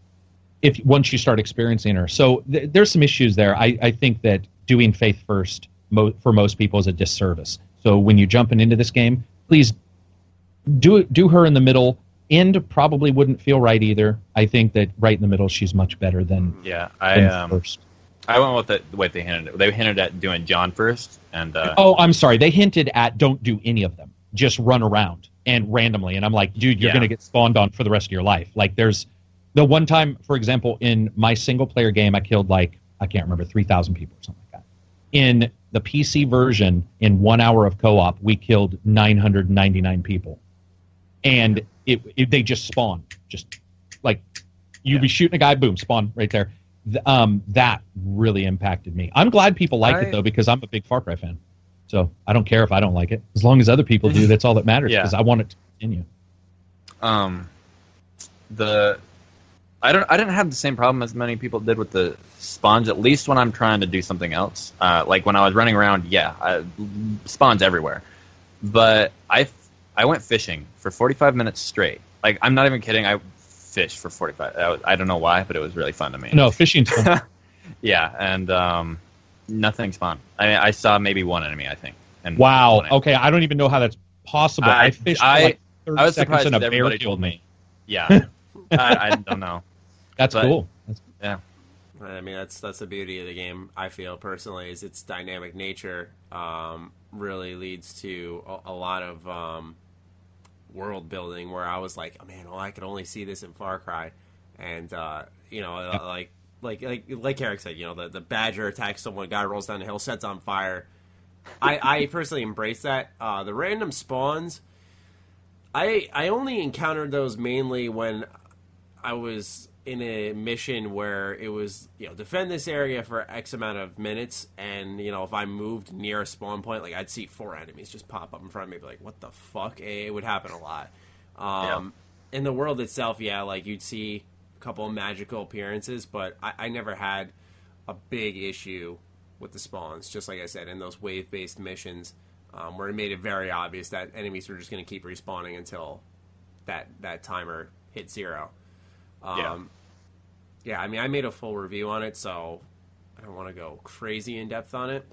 if once you start experiencing her. So th- there's some issues there. I, I think that doing faith first mo- for most people is a disservice. So when you're jumping into this game, please do do her in the middle. End probably wouldn't feel right either. I think that right in the middle, she's much better than, yeah, I than um, first. I went with the, way they hinted. They hinted at doing John first, and uh, Oh, I'm sorry. They hinted at don't do any of them. Just run around and randomly. And I'm like, dude, you're Yeah. going to get spawned on for the rest of your life. Like, there's the one time, for example, in my single player game, I killed like, I can't remember, 3,000 people or something like that. In the PC version, in one hour of co op, we killed 999 people. And it, it they just spawn. Just like, you'd Yeah. be shooting a guy, boom, spawn right there. Th- Um, that really impacted me. I'm glad people like I- it though because I'm a big Far Cry fan. So I don't care if I don't like it. As long as other people do, that's all that matters Yeah. because I want it to continue. um, the I don't I didn't have the same problem as many people did with the spawns. At least when I'm trying to do something else, uh, like when I was running around, yeah, I, spawns everywhere. But I I went fishing for 45 minutes straight. Like I'm not even kidding. I fished for 45. I, was- I don't know why, but it was really fun to me. No, fishing's fun. Yeah, and um, nothing spawned. I I saw maybe one enemy, I think. And wow. Okay, I don't even know how that's possible. I, I- fished for I- like 30 I was seconds surprised and a that bear everybody killed told me. Yeah, I, I don't know. That's But- cool. That's, Yeah, I mean, that's that's the beauty of the game. I feel personally is its dynamic nature um, really leads to a, a lot of um, world building. Where I was like, oh, man, well, I could only see this in Far Cry, and uh, you know, uh, like like like like Carrick said, you know, the the badger attacks someone, guy rolls down the hill, sets on fire. I, I personally embrace that. Uh, the random spawns, I I only encountered those mainly when I was in a mission where it was you know defend this area for X amount of minutes, and you know if I moved near a spawn point, like I'd see four enemies just pop up in front of me, be like what the fuck? It would happen a lot. Um, In the world itself, yeah, like you'd see a couple of magical appearances, but I, I never had a big issue with the spawns. Just like I said, in those wave based missions, um, where it made it very obvious that enemies were just going to keep respawning until that that timer hit zero. Um, Yeah. I mean, I made a full review on it, so I don't want to go crazy in depth on it.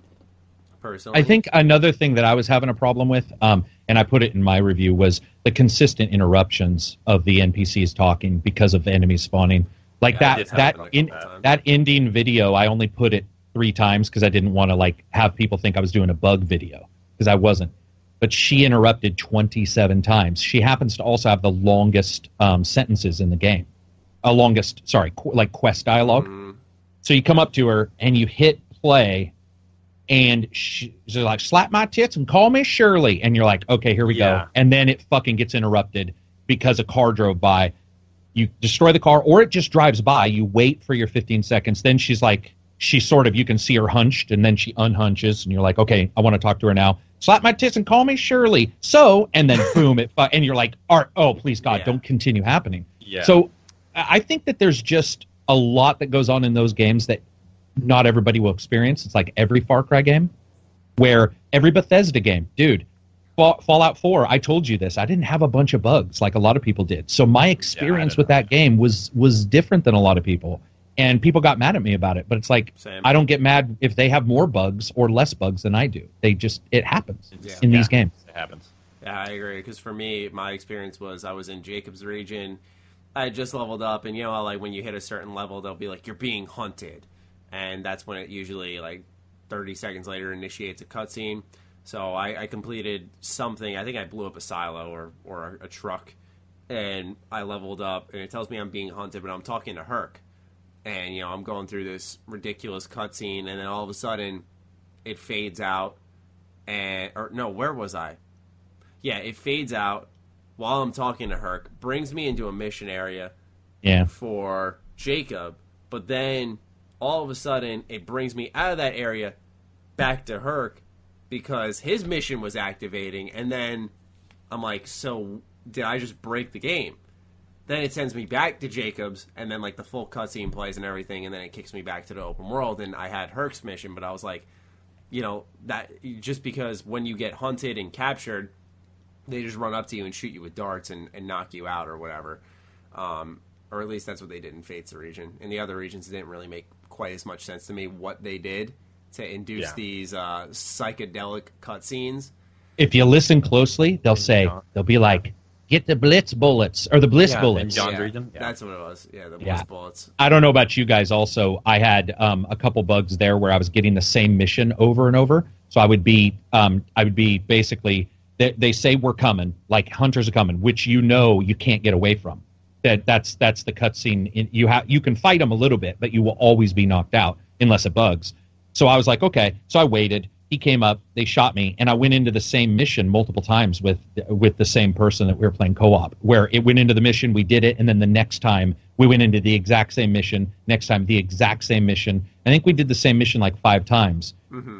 Personally, I think another thing that I was having a problem with, um, and I put it in my review, was the consistent interruptions of the NPCs talking because of the enemies spawning. Like Yeah, that that in, that ending video, I only put it three times because I didn't want to like have people think I was doing a bug video because I wasn't. But she interrupted 27 times. She happens to also have the longest um, sentences in the game, a longest sorry, qu- like quest dialogue. Mhm. So you come up to her and you hit play, and she, she's like, "Slap my tits and call me Shirley," and you're like, "Okay, here we Yeah. go." And then it fucking gets interrupted because a car drove by. You destroy the car, or it just drives by. You wait for your 15 seconds. Then she's like, she sort of, you can see her hunched, and then she unhunches, and you're like, "Okay, I want to talk to her now." Slap my tits and call me Shirley. So, and then boom, it, and you're like, "Art, oh please God, Yeah. don't continue happening." yeah. So I I think that there's just a lot that goes on in those games that not everybody will experience. It's like every Far Cry game, where every Bethesda game, dude. Fall- Fallout 4, I told you this. I didn't have a bunch of bugs like a lot of people did. So my experience didn't with that game was was different than a lot of people. And people got mad at me about it. But it's like Same. I don't get mad if they have more bugs or less bugs than I do. They just it happens Yeah. in Yeah. these games. it happens. Yeah, I agree. Because for me, my experience was I was in Jacob's region. I just leveled up, and you know, like when you hit a certain level, they'll be like, "You're being hunted," and that's when it usually like 30 seconds later initiates a cutscene. So I, I completed something. I think I blew up a silo or or a, a truck, and I leveled up, and it tells me I'm being hunted, but I'm talking to Hurk, and you know I'm going through this ridiculous cutscene, and then all of a sudden, it fades out, and or no, where was I? yeah, it fades out while I'm talking to Hurk, brings me into a mission area Yeah. for Jacob, but then all of a sudden it brings me out of that area back to Hurk because his mission was activating, and then I'm like, so did I just break the game? then it sends me back to Jacobs, and then like the full cutscene plays and everything, and then it kicks me back to the open world. And I had Hurk's mission, but I was like, you know, that just because when you get hunted and captured, they just run up to you and shoot you with darts and, and knock you out or whatever. Um, or at least that's what they did in Faith's region. In the other regions, it didn't really make quite as much sense to me what they did to induce Yeah. these uh, psychedelic cutscenes. If you listen closely, they'll say they'll be like, "Get the blitz bullets or the bliss Yeah, bullets." and John's yeah, region? Yeah. That's what it was. Yeah, the Yeah. bliss bullets. I don't know about you guys. Also, I had um, a couple bugs there where I was getting the same mission over and over. So I would be, um, I would be basically. They, they say we're coming, like hunters are coming, which you know you can't get away from. That that's that's the cutscene. You have you can fight them a little bit, but you will always be knocked out unless it bugs. So I was like, okay. So I waited. He came up. They shot me, and I went into the same mission multiple times with with the same person that we were playing co-op. Where it went into the mission, we did it, and then the next time we went into the exact same mission. Next time, the exact same mission. I think we did the same mission like five times.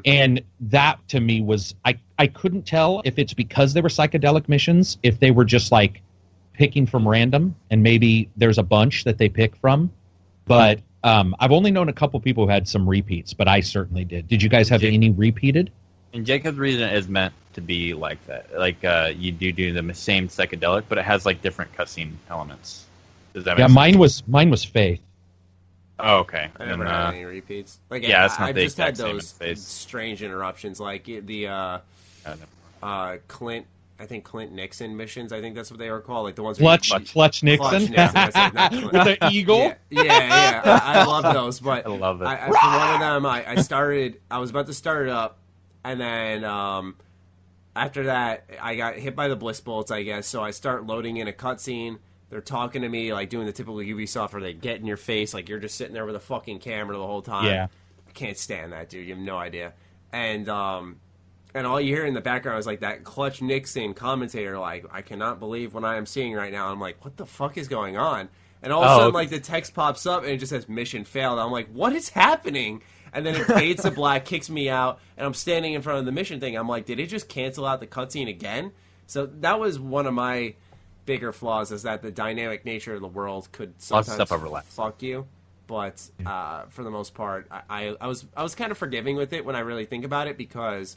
And that to me was I I couldn't tell if it's because they were psychedelic missions, if they were just like picking from random, and maybe there's a bunch that they pick from. But um, I've only known a couple people who had some repeats, but I certainly did. Did you guys have Jake- any repeated? And Jacob's reason is meant to be like that. Like uh, you do do the same psychedelic, but it has like different cutscene elements. Does that make Yeah, sense? mine was mine was Faith. Oh, okay. I never And, had uh, any repeats. Like, yeah, I, it's not I've the just had exact same those strange interruptions, like the uh, uh, Clint. I think Clint Nixon missions. I think that's what they were called. Like the ones where Fletch you- Fletch Nixon Fletch Nixon, that's Clint. with the eagle. Yeah, yeah, yeah. I, I love those, but I love it. I, I, for one of them, I, I started. I was about to start it up, and then um, after that, I got hit by the bliss bolts. I guess so. I start loading in a cutscene. They're talking to me like doing the typical Ubisoft, where they get in your face, like you're just sitting there with a fucking camera the whole time. Yeah. I can't stand that, dude. You have no idea. And um, and all you hear in the background is like that Clutch Nixon commentator, like, I cannot believe what I am seeing right now. I'm like, what the fuck is going on? And all of a Oh, sudden, like the text pops up and it just says mission failed. I'm like, what is happening? And then it fades to black, kicks me out, and I'm standing in front of the mission thing. I'm like, did it just cancel out the cutscene again? So that was one of my bigger flaws is that the dynamic nature of the world could sometimes of stuff overlaps. fuck you. But uh, for the most part, I, I, I was I was kind of forgiving with it when I really think about it because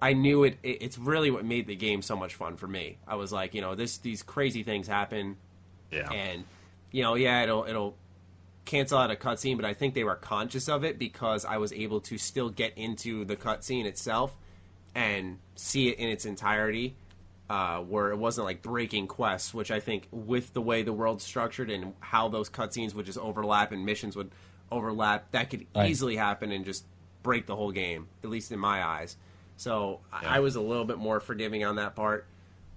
I knew it, it. It's really what made the game so much fun for me. I was like, you know, this these crazy things happen, yeah. and you know, yeah, it'll it'll cancel out a cutscene, but I think they were conscious of it because I was able to still get into the cutscene itself and see it in its entirety. Uh, where it wasn't like breaking quests, which I think with the way the world's structured and how those cutscenes would just overlap and missions would overlap, that could Right. easily happen and just break the whole game, at least in my eyes. So I- Yeah. I was a little bit more forgiving on that part,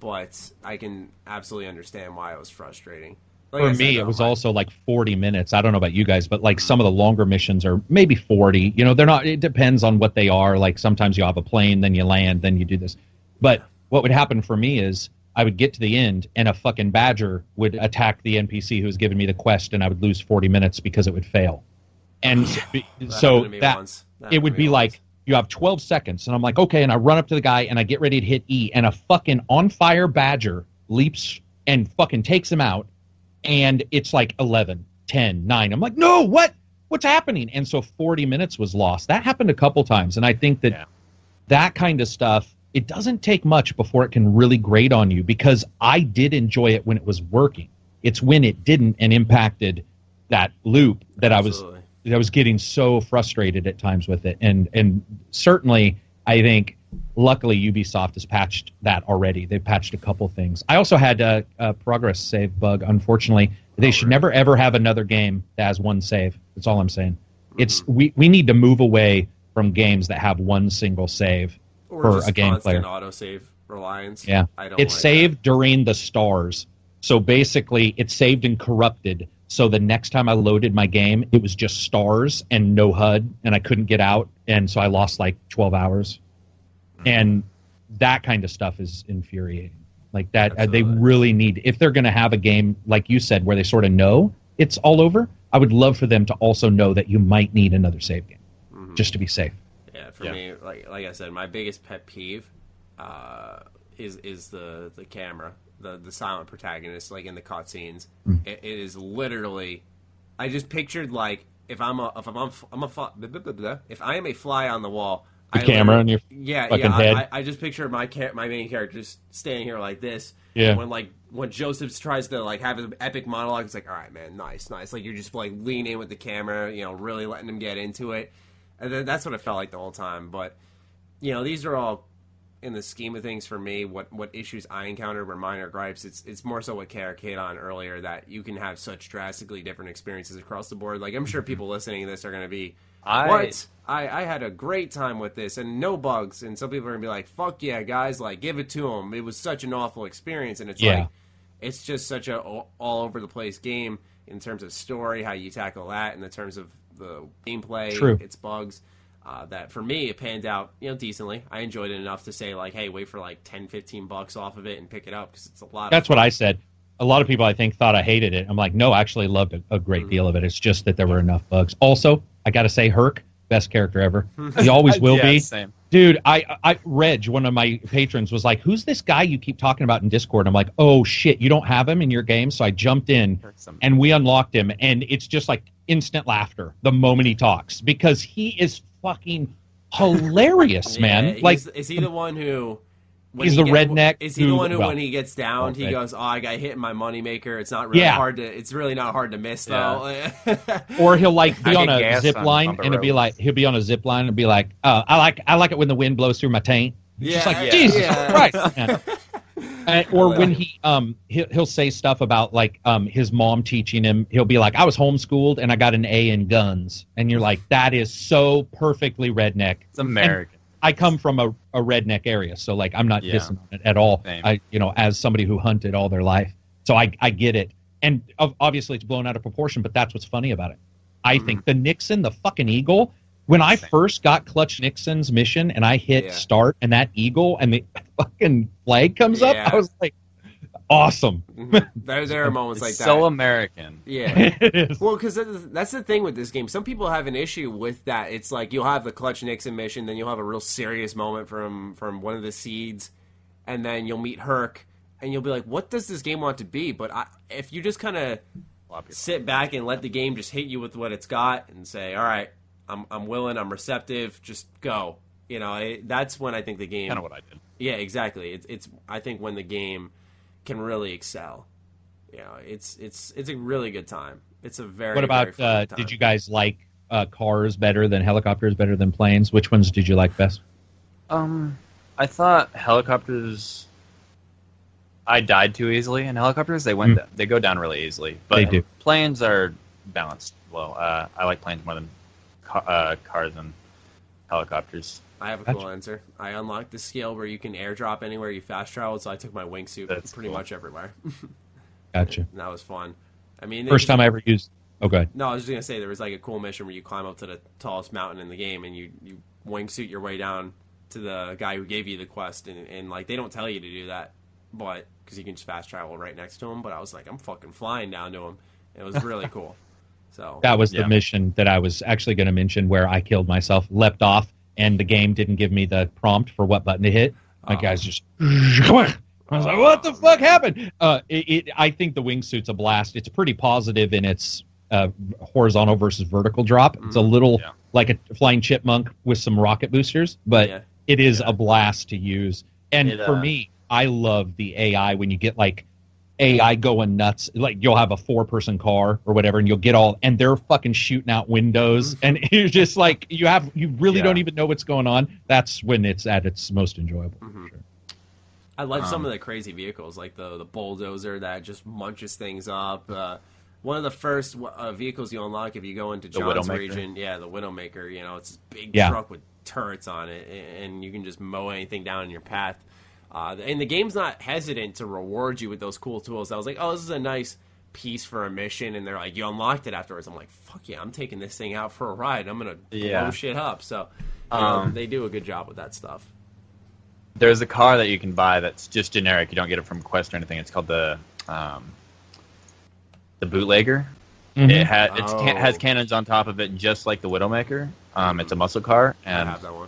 but I can absolutely understand why it was frustrating. Like For said, me, it was my- also like 40 minutes. I don't know about you guys, but like some of the longer missions are maybe 40. You know, they're not, it depends on what they are. Like sometimes you have a plane, then you land, then you do this. But what would happen for me is I would get to the end and a fucking badger would attack the NPC who was giving me the quest and I would lose 40 minutes because it would fail. And so, That so happened to me that. That it would be once. like you have 12 seconds and i'm like okay and i run up to the guy and i get ready to hit e and a fucking on fire badger leaps and fucking takes him out and it's like 11 10 9 i'm like no what what's happening and so 40 minutes was lost that happened a couple times and i think that Yeah. that kind of stuff it doesn't take much before it can really grate on you because i did enjoy it when it was working it's when it didn't and impacted that loop that i was Absolutely. I was getting so frustrated at times with it, and and certainly I think luckily Ubisoft has patched that already. They've patched a couple things. I also had a, a progress save bug. Unfortunately, they oh, should never ever have another game that has one save. That's all I'm saying. It's we we need to move away from games that have one single save or for just a game player. autosave reliance. Yeah, I don't. it's like saved during the stars. So basically, it's saved and corrupted. So the next time I loaded my game, it was just stars and no HUD, and I couldn't get out, and so I lost like twelve hours. And that kind of stuff is infuriating. Like that, uh, they really need. If they're going to have a game like you said, where they sort of know it's all over, I would love for them to also know that you might need another save game, Mm-hmm. just to be safe. Yeah, for Yeah. me, like like I said, my biggest pet peeve uh, is is the the camera the the silent protagonist, like in the cutscenes. Hmm. It, it is literally. I just pictured like if I'm a if I'm a, I'm a fly, blah, blah, blah, if I am a fly on the wall. The I camera on your yeah yeah I-. I, just picture my cha- my main character just standing here like this. Yeah. When like when Joseph tries to like have an epic monologue, it's like all right, man, nice, nice. Like you're just like leaning in with the camera, you know, really letting him get into it. And that's what it felt like the whole time. But you know, these are all in the scheme of things for me. What what issues I encountered were minor gripes. It's it's more so what Carrick hit on earlier that you can have such drastically different experiences across the board. Like I'm sure mm-hmm. people listening to this are going to be I- what I, I had a great time with this and no bugs. And some people are gonna be like, "Fuck yeah, guys! Like, give it to them." It was such an awful experience, and it's Yeah. like it's just such a all over the place game in terms of story, how you tackle that, and in terms of the gameplay, True. its bugs. Uh, that for me, it panned out, you know, decently. I enjoyed it enough to say like, "Hey, wait for like 10, 15 bucks off of it and pick it up because it's a lot." That's of what I said. A lot of people, I think, thought I hated it. I'm like, no, I actually loved a, a great deal of it. It's just that there were enough bugs. Also, I got to say, Hurk, best character ever. He always will Yeah, be. Same. Dude, I, I, Reg, one of my patrons, was like, "Who's this guy you keep talking about in Discord?" I'm like, "Oh shit, you don't have him in your game." So I jumped in and we unlocked him, and it's just like instant laughter the moment he talks because he is fucking hilarious, Yeah, man. Like, is he the one who? When He's he the redneck Is he the one who, well, when he gets down, he goes, "Oh, I got hit in my moneymaker. It's not really Yeah. hard to. It's really not hard to miss, though." or he'll like be I on a gas zip on line bumper and it'll be like he'll be on a zip line and be like, uh, "I like I like it when the wind blows through my taint." It's just Yeah, like yeah, Jesus yeah. Christ. man. And- or when he um he'll, he'll say stuff about like um his mom teaching him he'll be like I was homeschooled and I got an A in guns and you're like that is so perfectly redneck It's American. I come from a, a redneck area, so like I'm not Yeah. dissing on it at all. Same. I you know as somebody who hunted all their life, so I I get it, and obviously it's blown out of proportion, but that's what's funny about it. I mm-hmm. think the Nixon, the fucking eagle. When I Same. first got Clutch Nixon's mission and I hit Yeah. start and that eagle and the fucking flag comes Yeah. up, I was like, awesome. Mm-hmm. there, there are moments It's like so that. American. yeah. Well, because that's the thing with this game. Some people have an issue with that. It's like you'll have the Clutch Nixon mission, then you'll have a real serious moment from from one of the seeds, and then you'll meet Hurk, and you'll be like, "What does this game want to be?" But I, if you just kind of sit back and let the game just hit you with what it's got, and say, "All right, I'm I'm willing, I'm receptive, just go." You know, it, that's when I think the game. Kind of what I did. Yeah, exactly. It's it's I think when the game can really excel. You know, it's it's it's a really good time. It's a very What very about fun uh, time. did you guys like uh, cars better than helicopters better than planes? Which ones did you like best? Um, I thought helicopters. I died too easily in helicopters. They went. They go down really easily. But. They do. Planes are balanced well. Uh, I like planes more than ca- uh, cars and helicopters. I have a Gotcha. cool answer. I unlocked the skill where you can airdrop anywhere you fast travel, so I took my wingsuit That's pretty cool. much everywhere. Gotcha. and that was fun. I mean, they First time I ever used. Oh, good. No, I was just gonna say there was like a cool mission where you climb up to the tallest mountain in the game and you you wingsuit your way down to the guy who gave you the quest, and, and like they don't tell you to do that, but because you can just fast travel right next to him. But I was like, I'm fucking flying down to him. It was really cool. So That was the mission that I was actually going to mention where I killed myself, leapt off, and the game didn't give me the prompt for what button to hit. My Oh. guys just come on. I was like, "What the fuck happened?" Uh, it, it, I think the wingsuit's a blast. It's pretty positive in its uh, horizontal versus vertical drop. It's a little Yeah. like a flying chipmunk with some rocket boosters, but Yeah. it is a blast to use. And It, for uh, me, I love the AI when you get like AI going nuts. Like you'll have a four person car or whatever, and you'll get all and they're fucking shooting out windows, and you're just like you have you really Yeah. don't even know what's going on. That's when it's at its most enjoyable. Mhm. for sure. I love some Um, of the crazy vehicles, like the the bulldozer that just munches things up. Uh, one of the first uh, vehicles you unlock if you go into The John's region, yeah, the Widowmaker. You know, it's this big Yeah. truck with turrets on it, and you can just mow anything down in your path. Uh, and the game's not hesitant to reward you with those cool tools. I was like, oh, this is a nice piece for a mission, and they're like, you unlocked it afterwards. I'm like, fuck yeah, I'm taking this thing out for a ride. I'm gonna Yeah. blow shit up. So, you know, Um, they do a good job with that stuff. There's a car that you can buy that's just generic. You don't get it from Quest or anything. It's called the um, the bootlegger. Mhm. It ha- it's can- Oh. has cannons on top of it, just like the Widowmaker. Um, it's a muscle car, I and have that one.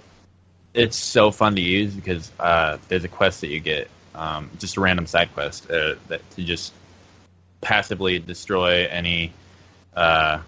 It's so fun to use because uh, there's a quest that you get um, just a random side quest uh, that to just passively destroy any uh,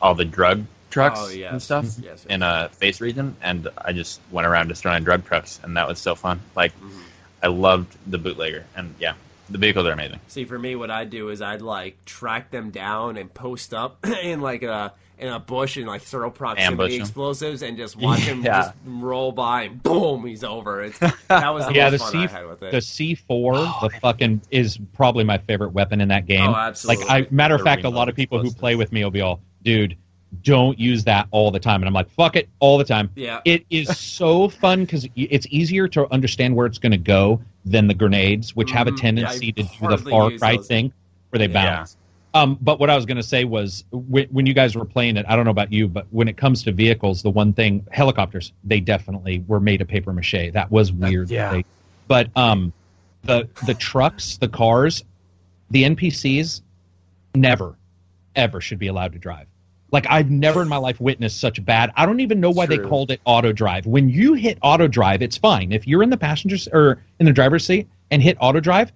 all the drug trucks Oh, yes. and stuff Yes, yes, in a face region, and I just went around destroying drug trucks, and that was so fun. Like, Mm-hmm. I loved the bootlegger, and yeah, the vehicles are amazing. See, for me, what I'd do is I'd like track them down and post up in like a in a bush and like throw proximity explosives and just watch him Yeah. just roll by and boom, he's over. It's that was the yeah, most the fun I C had with it. the C four, the fucking is probably my favorite weapon in that game. Oh, absolutely. Like, I matter of fact, a lot of people who play with me will be all, dude, don't use that all the time, and I'm like, fuck it, all the time. Yeah. it is so fun because it's easier to understand where it's going to go than the grenades, which have a Mhm. tendency I to do the Far those. thing where they Yeah. bounce. Um, but what I was going to say was when, when you guys were playing it, I don't know about you, but when it comes to vehicles, the one thing helicopters they definitely were made of paper mache. That was weird. yeah. They- but um, the the trucks, the cars, the NPCs, never, ever should be allowed to drive. Like I've never in my life witnessed such bad. I don't even know why they called it auto drive. When you hit auto drive, it's fine. If you're in the passenger or in the driver's seat and hit auto drive,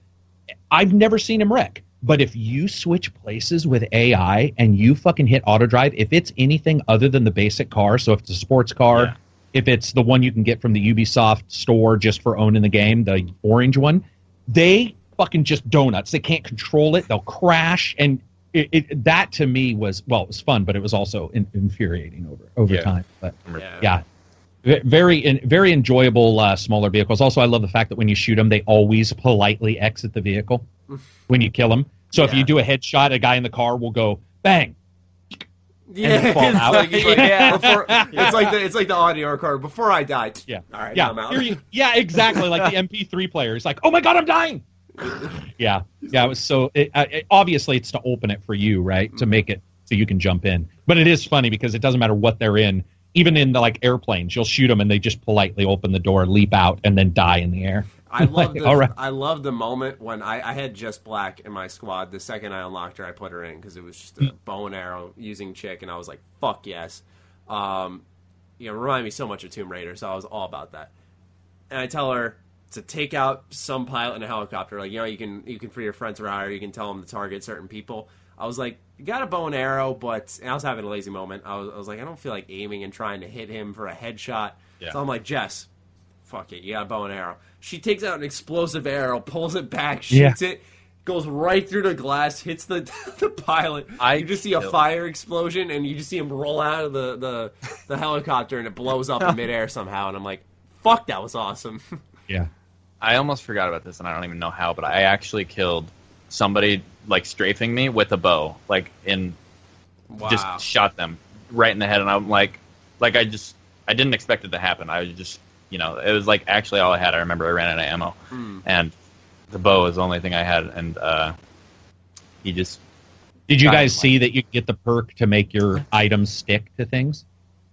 I've never seen him wreck. But if you switch places with AI and you fucking hit auto drive, if it's anything other than the basic car, so if it's a sports car, Yeah. if it's the one you can get from the Ubisoft store just for owning the game, the orange one, they fucking just donuts. They can't control it. They'll crash, and it, it, that to me was well, it was fun, but it was also in, infuriating over over Yeah. time. But yeah. yeah, very very enjoyable uh, smaller vehicles. Also, I love the fact that when you shoot them, they always politely exit the vehicle when you kill them. So if you do a headshot, a guy in the car will go bang. Yeah, fall it's out. like, it's, like, Yeah. before, it's like the it's like the audio recorder. Before I died. Yeah. All right. yeah, I'm out. you- yeah, exactly. Like the MP3 player. It's like, oh my god, I'm dying. yeah, yeah. It was so. It, it, obviously, it's to open it for you, right? Mm-hmm. To make it so you can jump in. But it is funny because it doesn't matter what they're in. Even in the like airplanes, you'll shoot them and they just politely open the door, leap out, and then die in the air. I love the right. I love the moment when I, I had Jess Black in my squad. The second I unlocked her, I put her in because it was just a bow and arrow using chick, and I was like, "Fuck yes!" Um, you know, remind me so much of Tomb Raider, so I was all about that. And I tell her to take out some pilot in a helicopter. Like you know, you can you can free your friends or hire, you can tell them to target certain people. I was like, you got a bow and arrow, but and I was having a lazy moment. I was, I was like, I don't feel like aiming and trying to hit him for a headshot. Yeah. So I'm like, Jess, fuck it, you got a bow and arrow. She takes out an explosive arrow, pulls it back, shoots it, goes right through the glass, hits the the pilot. I you just see a fire explosion, and you just see him roll out of the, the, the helicopter, and it blows up in midair somehow. And I'm like, fuck, that was awesome. Yeah. I almost forgot about this, and I don't even know how, but I actually killed somebody like strafing me with a bow, like in wow. just shot them right in the head, and I'm like, like I just I didn't expect it to happen. I was just you know it was like actually all I had. I remember I ran out of ammo, Hmm. and the bow was the only thing I had, and uh, he just Did you guys see that you get the perk to make your items stick to things?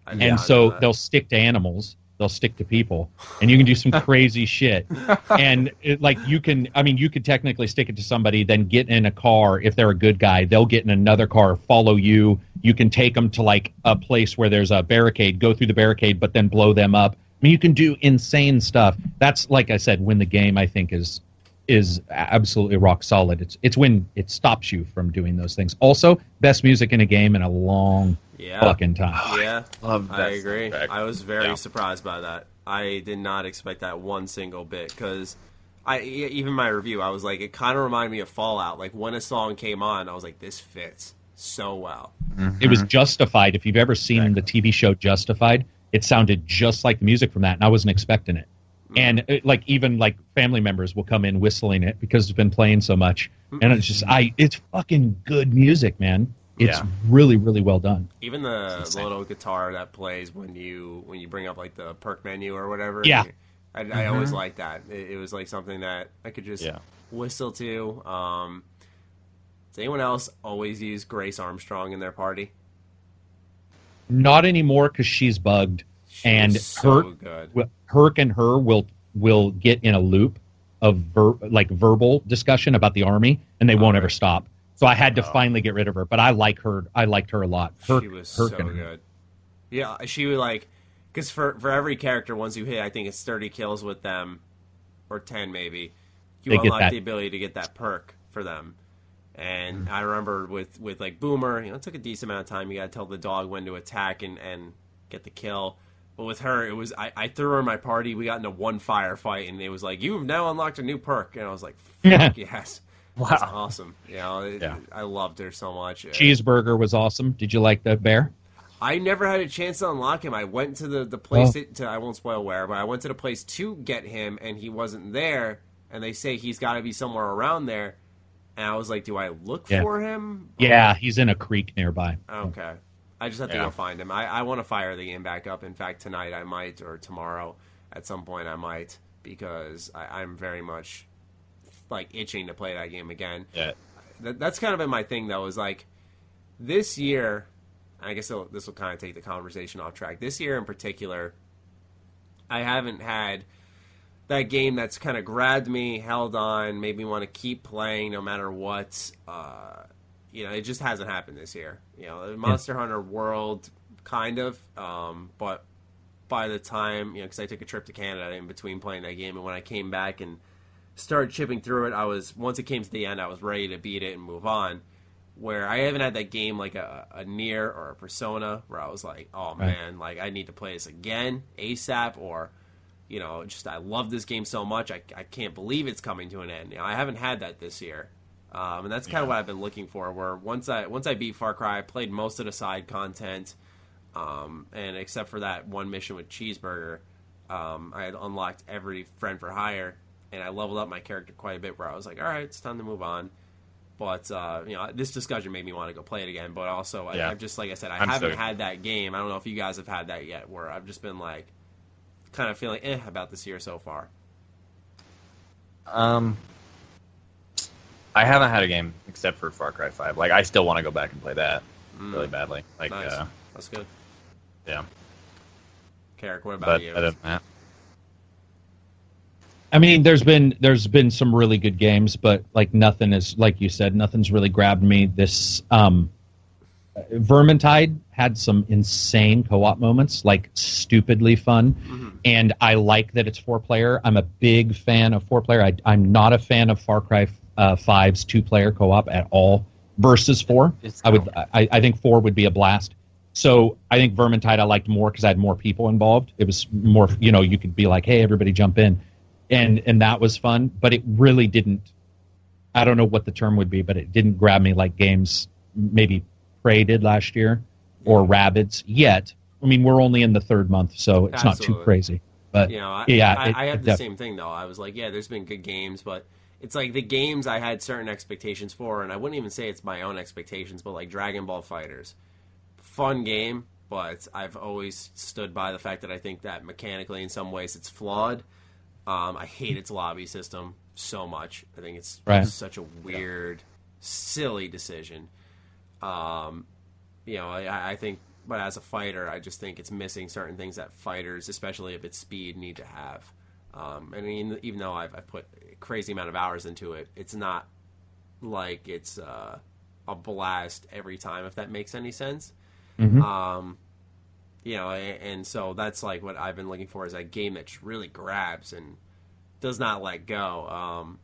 I did not and know so they'll stick to animals they'll stick to people and you can do some crazy shit. And it, like you can i mean you could technically stick it to somebody then get in a car if they're a good guy. They'll get in another car follow you. You can take them to like a place where there's a barricade go through the barricade but then blow them up. I mean you can do insane stuff. That's like i said when the game i think is is absolutely rock solid. It's it's when it stops you from doing those things. Also best music in a game in a long yeah. fucking time oh, Yeah, love that I agree. soundtrack. I was very Yeah. surprised by that. I did not expect that one single bit because I even my review, I was like, it kind of reminded me of Fallout. Like when a song came on, I was like, this fits so well. It was mm-hmm. Justified. If you've ever seen the TV show Justified, it sounded just like the music from that, and I wasn't expecting it. Mm-hmm. And it, like even like family members will come in whistling it because it's been playing so much, and it's just I it's fucking good music, man. It's Yeah. really really well done. Even the little guitar that plays when you when you bring up like the perk menu or whatever. Yeah. I, I always liked that. It, it was like something that I could just Yeah. whistle to. Um, does anyone else always use Grace Armstrong in their party? Not anymore because she's bugged, She and so her good. Hurk and her will will get in a loop of ver- like verbal discussion about the army, and they won't Okay. ever stop. So I had to Oh. finally get rid of her, but I like her. I liked her a lot. Herc, she was Herc so her. good. Yeah, she was like, because for for every character, once you hit, I think it's thirty kills with them. or ten maybe, you They unlock the ability to get that perk for them. And I remember with with like Boomer, you know, it took a decent amount of time. You got to tell the dog when to attack and and get the kill. But with her, it was I, I threw her in my party. We got into one firefight, and it was like you've now unlocked a new perk, and I was like, Fuck yes, that's Wow. awesome. You know, Yeah. I loved her so much. Cheeseburger was awesome. Did you like the bear? I never had a chance to unlock him. I went to the the Oh. place to, to I won't spoil where, but I went to the place to get him, and he wasn't there. And they say he's got to be somewhere around there. And I was like, do I look Yeah. for him? Yeah, he's in a creek nearby. Okay. I just have to Yeah. go find him. I, I want to fire the game back up. In fact, tonight I might, or tomorrow at some point I might, because I, I'm very much like itching to play that game again. Yeah. That, that's kind of been my thing, though, is like this year, I guess this will kind of take the conversation off track. This year in particular, I haven't had that game that's kind of grabbed me, held on, made me want to keep playing no matter what. Uh, you know, it just hasn't happened this year. You know, the Monster Hunter World, kind of, um, but by the time, you know, because I took a trip to Canada in between playing that game, and when I came back and started chipping through it, I was once it came to the end, I was ready to beat it and move on. Where I haven't had that game like a, a Nier or a persona where I was like, oh man, like I need to play this again ASAP, or you know, just I love this game so much, I, I can't believe it's coming to an end. You know, I haven't had that this year, um, and that's kind of what I've been looking for. Where once I once I beat Far Cry, I played most of the side content, um, and except for that one mission with Cheeseburger, um, I had unlocked every friend for hire, and I leveled up my character quite a bit. Where I was like, all right, it's time to move on. But uh, you know, this discussion made me want to go play it again. But also, I, Yeah. I've just like I said, I I'm haven't so- had that game. I don't know if you guys have had that yet. Where I've just been like, kind of feeling eh about this year so far. Um, I haven't had a game except for Far Cry Five. Like, I still want to go back and play that really badly. Like, Mm. Nice. uh, That's good. yeah. Carrick, what about But you? other than that, I mean, there's been there's been some really good games, but like nothing is like you said, nothing's really grabbed me. This um, Vermintide had some insane co-op moments, like stupidly fun, and I like that it's four player. I'm a big fan of four player. I, I'm not a fan of Far Cry uh, 5's two player co-op at all versus four. It's I would I, I think four would be a blast. So I think Vermintide I liked more because I had more people involved. It was more, you know, you could be like, hey, everybody jump in, and and that was fun. But it really didn't. I don't know what the term would be, but it didn't grab me like games maybe Prey did last year or Rabbits yet. I mean, we're only in the third month, so it's not too crazy. But You know, I, yeah, I, it- I had the def- same thing though. I was like, yeah, there's been good games, but it's like the games I had certain expectations for, and I wouldn't even say it's my own expectations, but like Dragon Ball Fighters, fun game, but I've always stood by the fact that I think that mechanically, in some ways, it's flawed. Um, I hate its lobby system so much. I think it's Right. such a weird, silly decision. Um, you know, I, I think, but as a fighter, I just think it's missing certain things that fighters, especially if it's speed, need to have. Um, and even, even though I've, I've put a crazy amount of hours into it, it's not like it's uh, a blast every time, if that makes any sense. Um, you know, and, so that's like what I've been looking for is a game that really grabs and does not let go. Um,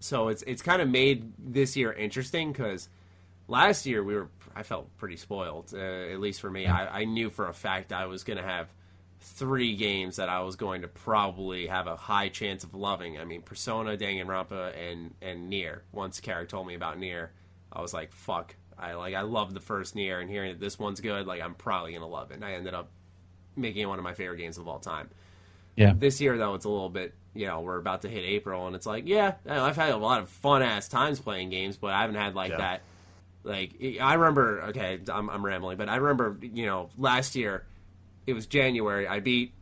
so it's it's kind of made this year interesting because last year we were I felt pretty spoiled. Uh, at least for me, I, I knew for a fact I was going to have three games that I was going to probably have a high chance of loving. I mean, Persona, Danganronpa, and and Nier. Once Carrick told me about Nier, I was like, "Fuck!" I like I loved the first Nier, and hearing that this one's good, like I'm probably gonna love it. And I ended up making it one of my favorite games of all time. yeah. This year, though, it's a little bit, you know, we're about to hit April, and it's like, yeah, I've had a lot of fun ass times playing games, but I haven't had like Yeah. that. Like, I remember, okay, I'm, I'm rambling, but I remember, you know, last year, it was January, I beat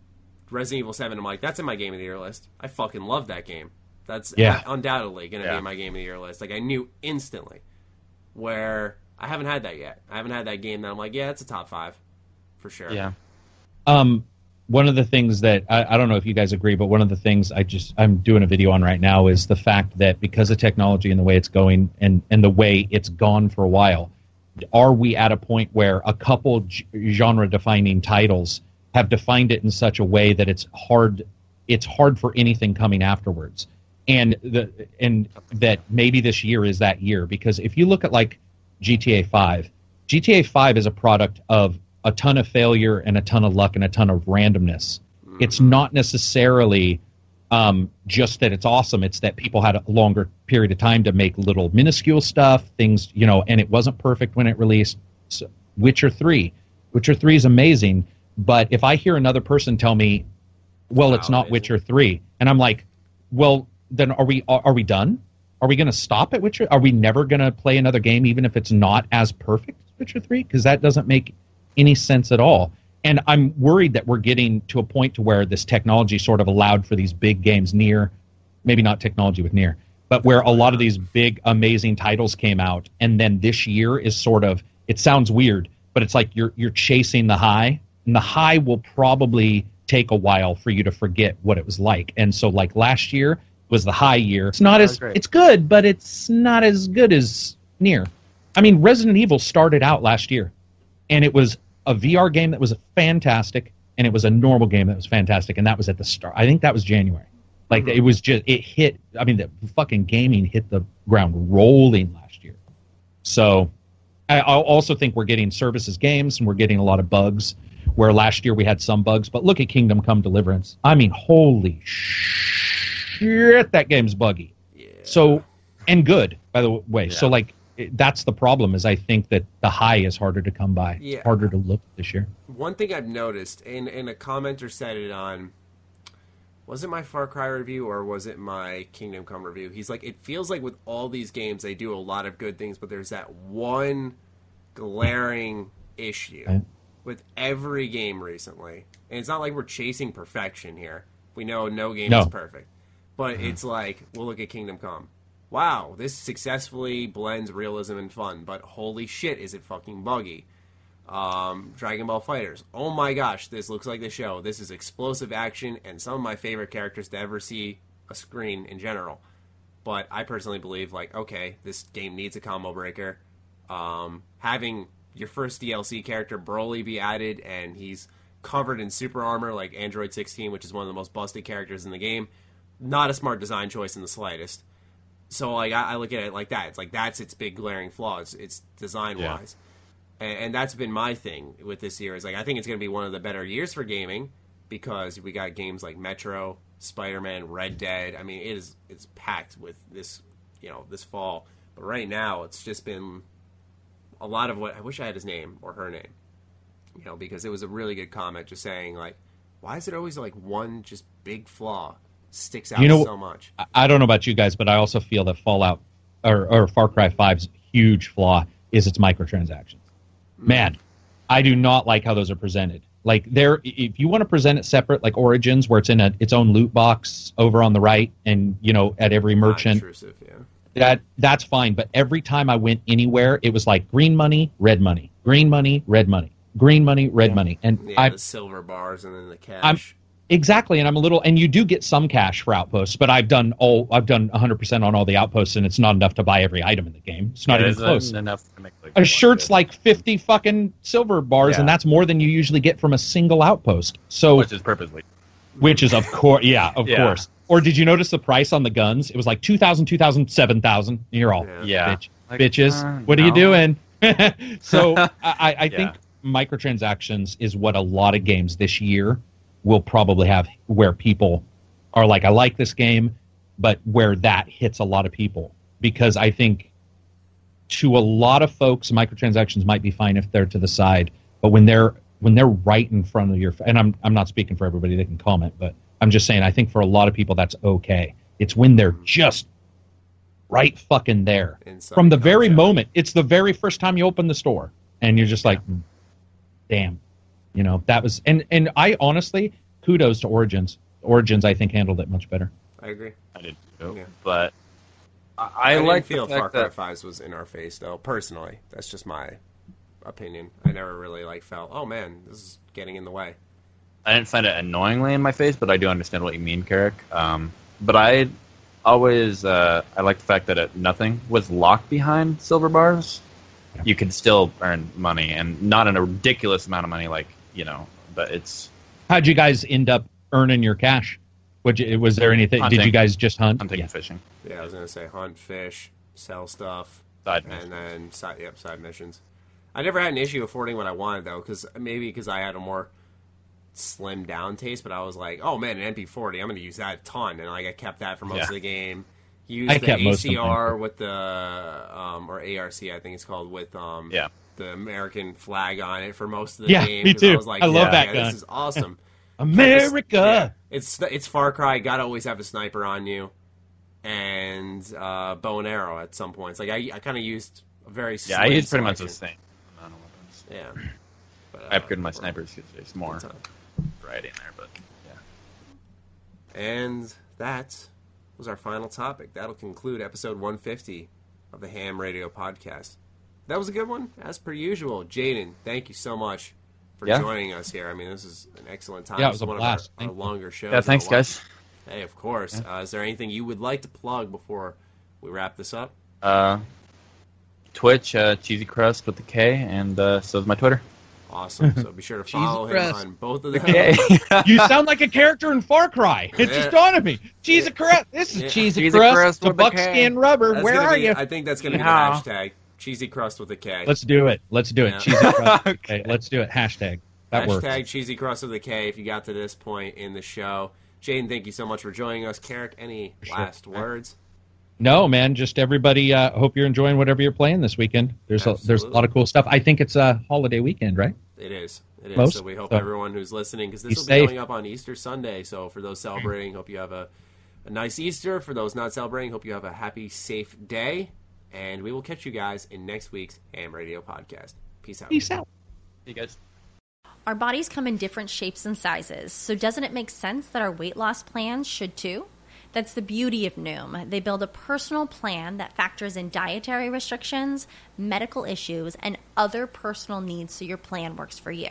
Resident Evil 7. I'm like, that's in my game of the year list. I fucking love that game. That's Yeah. undoubtedly going to be in my game of the year list. Like, I knew instantly. Where I haven't had that yet. I haven't had that game that I'm like, yeah, it's a top five for sure. yeah. Um, one of the things that I, I don't know if you guys agree, but one of the things I just I'm doing a video on right now is the fact that because of technology and the way it's going and and the way it's gone for a while, are we at a point where a couple genre defining titles have defined it in such a way that it's hard it's hard for anything coming afterwards. And the and that maybe this year is that year because if you look at like GTA 5, GTA 5 is a product of a ton of failure and a ton of luck and a ton of randomness. It's not necessarily um, just that it's awesome. It's that people had a longer period of time to make little minuscule stuff, things, you know, and it wasn't perfect when it released. So, Witcher 3. Witcher 3 is amazing, but if I hear another person tell me, well, it's not amazing. Witcher 3, and I'm like, well, then are we are, are we done? Are we going to stop at Witcher? Are we never going to play another game even if it's not as perfect as Witcher 3? Because that doesn't make any sense at all. And I'm worried that we're getting to a point to where this technology sort of allowed for these big games Nier, maybe not technology with Nier, but where a lot of these big amazing titles came out, and then this year is sort of it sounds weird, but it's like you're you're chasing the high, and the high will probably take a while for you to forget what it was like. And so like last year was the high year. It's not oh, as great. it's good, but it's not as good as Nier. I mean, Resident Evil started out last year, and it was a VR game that was fantastic, and it was a normal game that was fantastic, and that was at the start. I think that was January. Like mm-hmm. it was just it hit. I mean, the fucking gaming hit the ground rolling last year. So I I also think we're getting services games, and we're getting a lot of bugs. Where last year we had some bugs, but look at Kingdom Come Deliverance. I mean, holy shit, that game's buggy. Yeah. So, and good, by the way. So, like, it, that's the problem. Is I think that the high is harder to come by. Yeah. harder to look this year. One thing I've noticed, and, and a commenter said it on, was it my Far Cry review or was it my Kingdom Come review? He's like, it feels like with all these games, they do a lot of good things, but there's that one glaring issue Right. with every game recently. And it's not like we're chasing perfection here. We know no game No. is perfect. But it's like, we'll look at Kingdom Come. Wow, this successfully blends realism and fun, but holy shit, is it fucking buggy um, Dragon Ball Fighters. Oh my gosh, this looks like the show. This is explosive action and some of my favorite characters to ever see a screen in general. But I personally believe, like, okay, this game needs a combo breaker. Um, having your first DLC character Broly be added and he's covered in super armor like Android 16, which is one of the most busted characters in the game, not a smart design choice in the slightest. So like I, I look at it like that. It's like that's its big glaring flaw. It's, it's design Yeah. wise and, and that's been my thing with this year. Is like I think it's going to be one of the better years for gaming because we got games like Metro, Spider Man, Red Dead. I mean, it is it's packed with this you know this fall. But right now, it's just been a lot of what I wish I had his name or her name. You know, because it was a really good comment just saying like, why is it always like one just big flaw sticks out You know- so much? I, don't know about you guys, but I also feel that Fallout or, or Far Cry 5's huge flaw is its microtransactions. Mm. Man, I do not like how those are presented. Like there, if you want to present it separate, like Origins, where it's in a, its own loot box over on the right, and you know at every merchant, intrusive, yeah. that that's fine. But every time I went anywhere, it was like green money, red money, green money, red money, green money, red money, and Yeah, I the silver bars and then the cash. I'm- exactly, and I'm a little, and you do get some cash for outposts, but I've done all, I've done 100 percent on all the outposts, and it's not enough to buy every item in the game. It's not It even close. enough to make like, A shirt's like 50 fucking silver bars, and that's more than you usually get from a single outpost. So, which is purposely. which is of course, yeah, of Yeah. course. Or did you notice the price on the guns? It was like 2,000, 2,000, 7,000. You're all, Yeah. Yeah, bitch, Like, bitches, uh, what are you doing? so I, I I Yeah. think microtransactions is what a lot of games this year will probably have where people are like, I like this game, but where that hits a lot of people. Because I think to a lot of folks, microtransactions might be fine if they're to the side, but when they're when they're right in front of your and I'm I'm not speaking for everybody, they can comment, but I'm just saying I think for a lot of people that's okay. It's when they're just right fucking there Inside from the very out. moment. It's the very first time you open the store, and you're just like, "Mm, damn, you know that was. And and I honestly, kudos to Origins. Origins, I think handled it much better. I agree. I did too, Yeah. but I, I, I, didn't like feel the fact Far Cry that Five was in our face though. Personally, that's just my opinion. I never really like felt, oh man, this is getting in the way. I didn't find it annoyingly in my face, but I do understand what you mean, Carrick. Um, but I always uh, I like the fact that it, nothing was locked behind silver bars. You could still earn money, and not in a ridiculous amount of money, like you know. But it's How'd you guys end up earning your cash? Would you, was there anything? Hunting. Did you guys just hunt? Hunting Yeah. and fishing. Yeah, I was gonna say hunt, fish, sell stuff, Side and missions. then side yep side missions. I never had an issue affording what I wanted though, because maybe because I had a more slim down taste, but I was like, oh man, an MP40, I'm gonna use that a ton, and like I kept that for most Yeah. of the game. Used I the kept most of ACR with the um, or ARC, I think it's called with um, Yeah. The American flag on it for most of the Yeah, game. me 'cause I too. was like, I love yeah, that yeah, gun. This is awesome. America. Yeah. It's it's Far Cry. Got to always have a sniper on you, and uh, bow and arrow at some points. Like I, I kind of used a very Yeah, I used use pretty much the same amount of weapons. Yeah, but, uh, I upgraded my snipers because there's more variety in there, but yeah. And that was our final topic. That'll conclude episode 150 of the Ham Radio Podcast. That was a good one, as per usual. Jaden, thank you so much for Yeah. joining us here. I mean, this is an excellent time. Yeah, it was is a one blast. of our, our longer shows. Yeah, thanks, guys. Hey, of course. Uh, is there anything you would like to plug before we wrap this up? Uh, Twitch, uh, Cheesy Crust with the K, and uh, so is my Twitter. Awesome. So be sure to follow him Crust. on both of them. K. You sound like a character in Far Cry. It just dawned on me. Cheesy crust. This is Yeah. cheesy, Cheesy crust. crust The with a K. buckskin rubber. That's Where are be- you? I think that's going to be Yeah. the hashtag. Cheesy crust with a K. Let's do it. Let's do it. Yeah. Cheesy crust. okay, let's do it. Hashtag. That hashtag works. cheesy crust with a K if you got to this point in the show. Jane, thank you so much for joining us. Carrick, any Sure. last words? No, man. Just everybody. Uh, hope you're enjoying whatever you're playing this weekend. There's a, there's a lot of cool stuff. I think it's a holiday weekend, right? It is. It is. Most? So we hope So- everyone who's listening, because Be this will be safe. going up on Easter Sunday. So for those celebrating, hope you have a, a nice Easter. For those not celebrating, hope you have a happy, safe day. And we will catch you guys in next week's Ham Radio podcast. Peace out. Peace out. Hey, guys. Our bodies come in different shapes and sizes, so doesn't it make sense that our weight loss plans should too? That's the beauty of Noom. They build a personal plan that factors in dietary restrictions, medical issues, and other personal needs so your plan works for you.